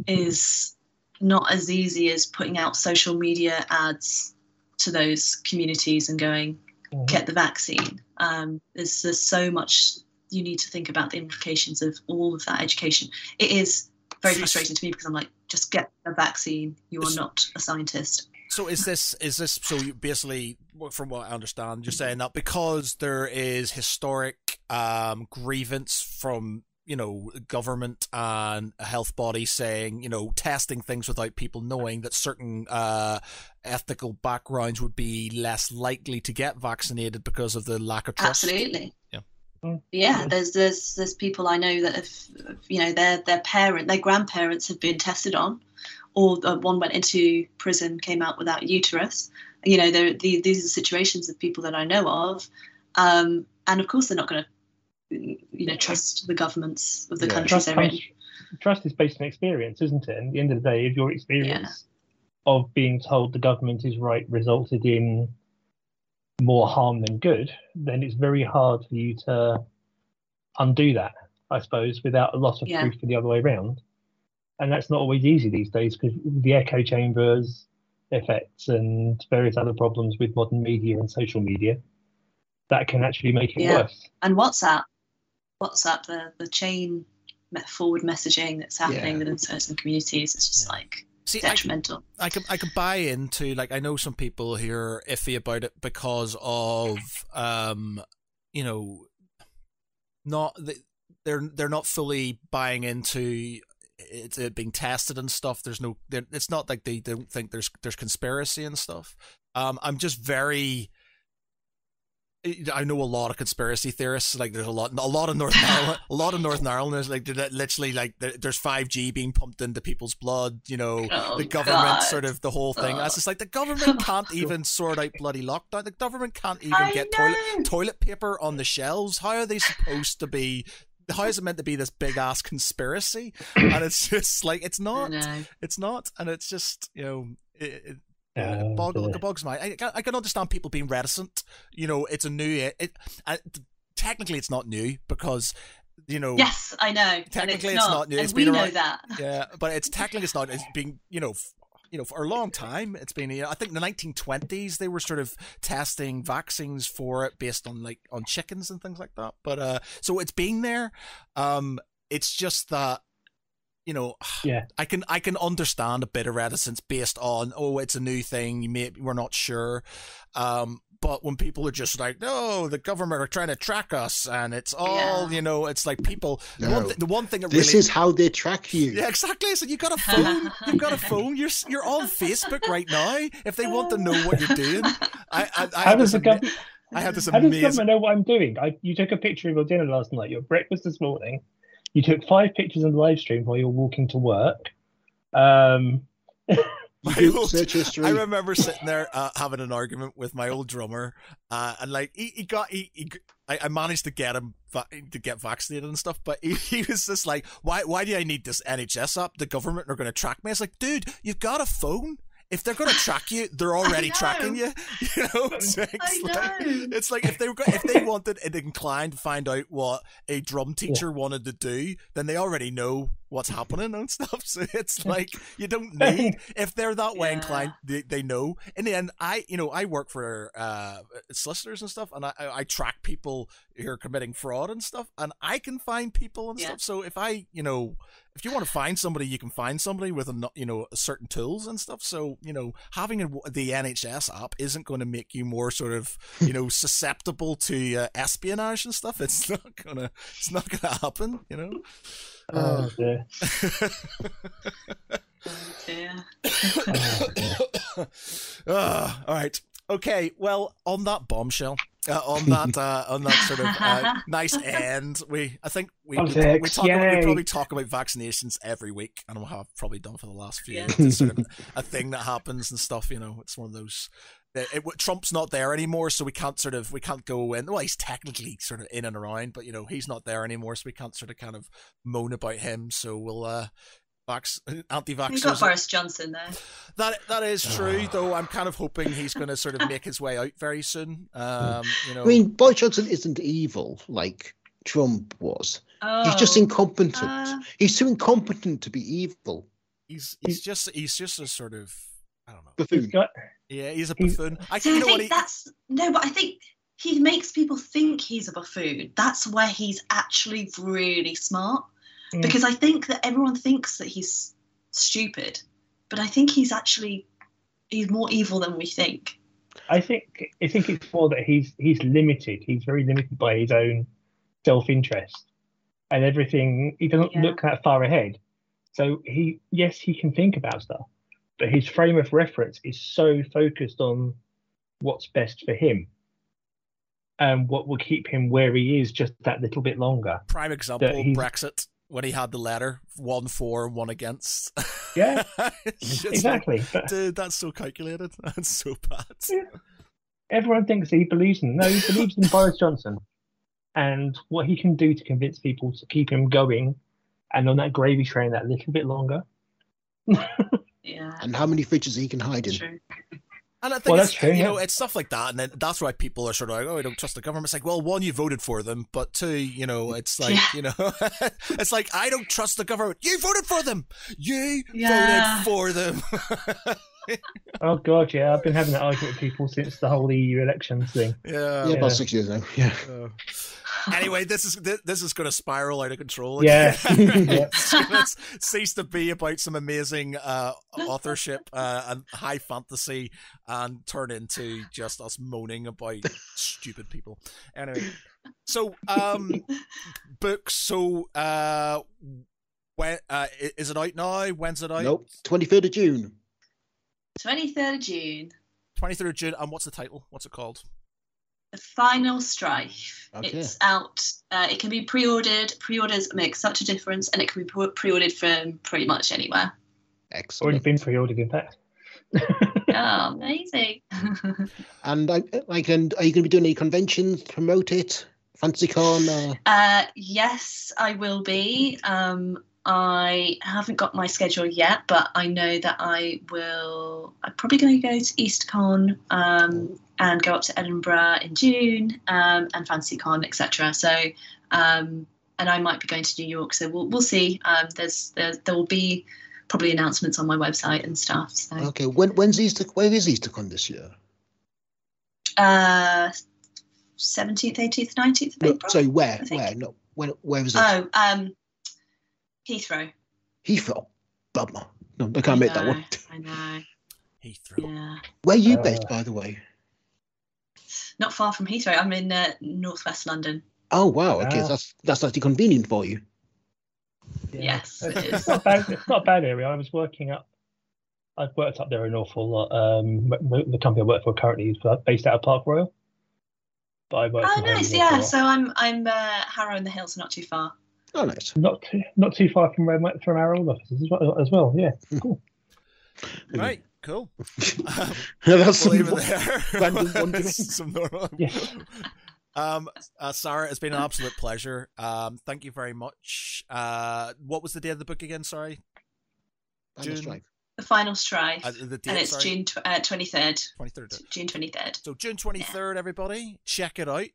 is not as easy as putting out social media ads to those communities and going Mhm. get the vaccine. Um, there's, there's so much you need to think about the implications of all of that education. It is very So frustrating to me because i'm like just get a vaccine. You are not a scientist. So is this is this so you basically from what I understand you're saying that because there is historic um, grievance from you know government and a health body saying you know testing things without people knowing that certain uh, ethical backgrounds would be less likely to get vaccinated because of the lack of trust. Absolutely. Yeah. Yeah, there's there's there's people I know that have you know their their parent their grandparents have been tested on, or one went into prison came out without uterus. You know, there the, these are situations of people that I know of, um, and of course they're not going to you know trust the governments of the Yeah. countries Trust, they're comes, in. trust is based on experience, isn't it? And at the end of the day, if your experience of being told the government is right resulted in more harm than good, then it's very hard for you to undo that, I suppose, without a lot of Yeah. proof for the other way around. And that's not always easy these days because the echo chambers effects and various other problems with modern media and social media that can actually make it Yeah. worse. And WhatsApp, WhatsApp, the the chain forward messaging that's happening Yeah. within certain communities, it's just Yeah. like See, I, detrimental. I can I can buy into like I know some people who are iffy about it because of um you know not they- they're they're not fully buying into it, it being tested and stuff. There's no it's not like they don't think there's there's conspiracy and stuff. Um, I'm just very. I know a lot of conspiracy theorists. Like, there's a lot, a lot of Northern Ireland, a lot of Northern Ireland is like literally like there's 5G being pumped into people's blood. You know, Oh, the government God. sort of the whole thing. Oh. That's just like the government can't even sort out bloody lockdown. The government can't even I get know. toilet toilet paper on the shelves. How are they supposed to be? How is it meant to be this big ass conspiracy? And it's just like it's not. It's not, and it's just you know. It, it, Uh, it, bog, yeah. it bogs my. I, can- I can understand people being reticent. You know, it's a new. It, it, I- technically, it's not new because you know. Yes, I know. Technically, it's it's not, not new. and It's we been know around- that. Yeah, but it's technically it's not. It's been you know. f- You know, for a long time, it's been. You know, I think in the 1920s they were sort of testing vaccines for it based on like on chickens and things like that. But uh, so it's been there. Um, it's just that you know, Yeah. I can I can understand a bit of reticence based on oh, it's a new thing. You may we're not sure. Um, but when people are just like, no, the government are trying to track us, and it's all Yeah. you know, it's like people. The, one, th- the one thing that This really is how they track you. yeah, exactly. So you got a phone. You've got a phone. You're you're on Facebook right now. If they want to know what you're doing, I I, I How does this the government? I had this How does the amazing. government know what I'm doing? I, you took a picture of your dinner last night, your breakfast this morning. You took five pictures on the live stream while you were walking to work. Um, My do old- search history. I remember sitting there uh, having an argument with my old drummer, uh, and like he, he got he, he I, I managed to get him va- to get vaccinated and stuff, but he, he was just like, why why do I need this NHS app? The government are going to track me. It's like, dude, you've got a phone. If they're going to track you, they're already tracking you. You know, it's, it's I like it's like if they were go- if they wanted an inclined to find out what a drum teacher wanted to do, then they already know what's happening and stuff. So it's like you don't need if they're that way Yeah. inclined, they, they know. In the end, I you know I work for uh, solicitors and stuff, and I, I I track people who are committing fraud and stuff, and I can find people and Yeah. stuff. So if I you know if you want to find somebody, you can find somebody with a you know certain tools and stuff. So you know having a, the NHS app isn't going to make you more sort of you know susceptible to uh, espionage and stuff. It's not gonna it's not gonna happen. You know. oh, dear. Oh, dear. Oh, dear. Ah, all right. Okay. Well, on that bombshell, uh, on that uh, on that sort of uh, nice end, we I think we we, we, talk about, we probably talk about vaccinations every week, and we have probably done for the last few Yeah. years. It's sort of a thing that happens and stuff. You know, it's one of those. It, it, Trump's not there anymore, so we can't sort of we can't go in. Well, he's technically sort of in and around, but you know he's not there anymore, so we can't sort of kind of moan about him. So we'll uh, vax We've anti-vaxxers. got Boris Johnson there. That that is true, though. I'm kind of hoping he's going to sort of make his way out very soon. Um, you know, I mean, Boris Johnson isn't evil like Trump was. Oh, He's just incompetent. uh, He's too incompetent to be evil. he's he's just he's just a sort of I don't know. He's Buffoon. got, Yeah, he's a He's- buffoon. I so you I know think what he, that's no, but I think he makes people think he's a buffoon. That's where he's actually really smart. Mm. Because I think that everyone thinks that he's stupid, but I think he's actually he's more evil than we think. I think I think it's more that he's he's limited. He's very limited by his own self-interest and everything. He doesn't Yeah. look that far ahead. So he, yes, he can think about stuff, but his frame of reference is so focused on what's best for him and what will keep him where he is just that little bit longer. Prime example: Brexit when he had the letter one for one against. Yeah, It's just like, exactly. Dude, that's so calculated. That's so bad. everyone thinks he believes in. No, he believes in Boris Johnson and what he can do to convince people to keep him going and on that gravy train that little bit longer. Yeah, And how many fridges he can hide in. true. And I think Well, it's, that's true, you yeah. know, it's stuff like that, and then that's why people are sort of like, "Oh, I don't trust the government." It's like, well, one, you voted for them, but two, you know, it's like, Yeah. you know, it's like I don't trust the government. You voted for them. You Yeah. voted for them. Oh God, yeah, I've been having that argument with people since the whole EU elections thing. yeah. Yeah, Yeah. about six years now. Yeah. Uh, anyway, this is thi- this is going to spiral out of control. Yeah. again. Yeah. It's gonna cease to be about some amazing uh, authorship uh, and high fantasy, and turn into just us moaning about stupid people. Anyway, so um, books. So uh, when uh, is it out now? When's it out? Nope. 23rd of June. 23rd of June, Twenty third of June. And what's the title? What's it called? The Final Strife. Okay. It's out. Uh, it can be pre-ordered. Pre-orders make such a difference, and it can be pre- pre-ordered from pretty much anywhere. Excellent. Already been pre-ordered, in fact. oh, amazing! And I, like, and are you going to be doing any conventions to promote it? FantasyCon? Uh, uh, yes, I will be. Um, I haven't got my schedule yet, but I know that I will. I'm probably going to go to EasterCon um, and go up to Edinburgh in June um, and FantasyCon, etc. So, um, and I might be going to New York. So we'll we'll see. Um, there's there there will be probably announcements on my website and stuff. So. okay. When, when's Easter? Where is EasterCon this year? Uh, 17th, 18th, 19th of No, April. sorry, where? Where? No. When, where is it? Oh, um, Heathrow. Heathrow. Bummer. No, I can't make that one. I know. Heathrow. Yeah. Where are you Uh, based, by the way? Not far from Heathrow. I'm in uh, northwest London. Oh wow. Okay, Ah. that's that's actually convenient for you. Yes, It's, is. it's not bad. It's not a bad area. I was working up. I've worked up there an awful lot. Um, the company I work for currently is based out of Park Royal. But I work Oh, nice. Yeah. So I'm I'm uh, Harrow in the Hills, not too far. Oh nice. not too, not too far from where from our old offices as well. As well. Yeah. Cool. Right. Cool. that's we'll leave some- it there. random wondering. Some normal- Yeah. Um, uh, Saara, it's been an absolute pleasure. Um, thank you very much. Uh, what was the date of the book again? Sorry, June. Strike. The final strife, uh, the date. and it's sorry, June tw- uh, 23rd. twenty third. June 23rd. So June twenty third, everybody, check it out.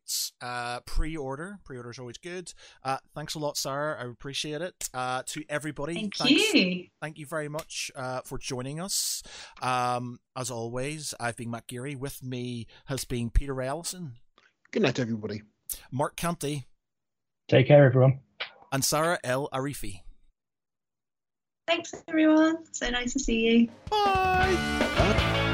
Uh, pre-order. Pre-order is always good. Uh, thanks a lot, Saara. I appreciate it. Uh, to everybody, Thank thanks, you. thank you very much uh, for joining us. Um, as always, I've been Matt Geary. With me has been Peter Ellison, Good night, everybody. Mark Canty, Take care, everyone. and Saara El-Arifi. Thanks, everyone. So nice to see you. Bye. Bye.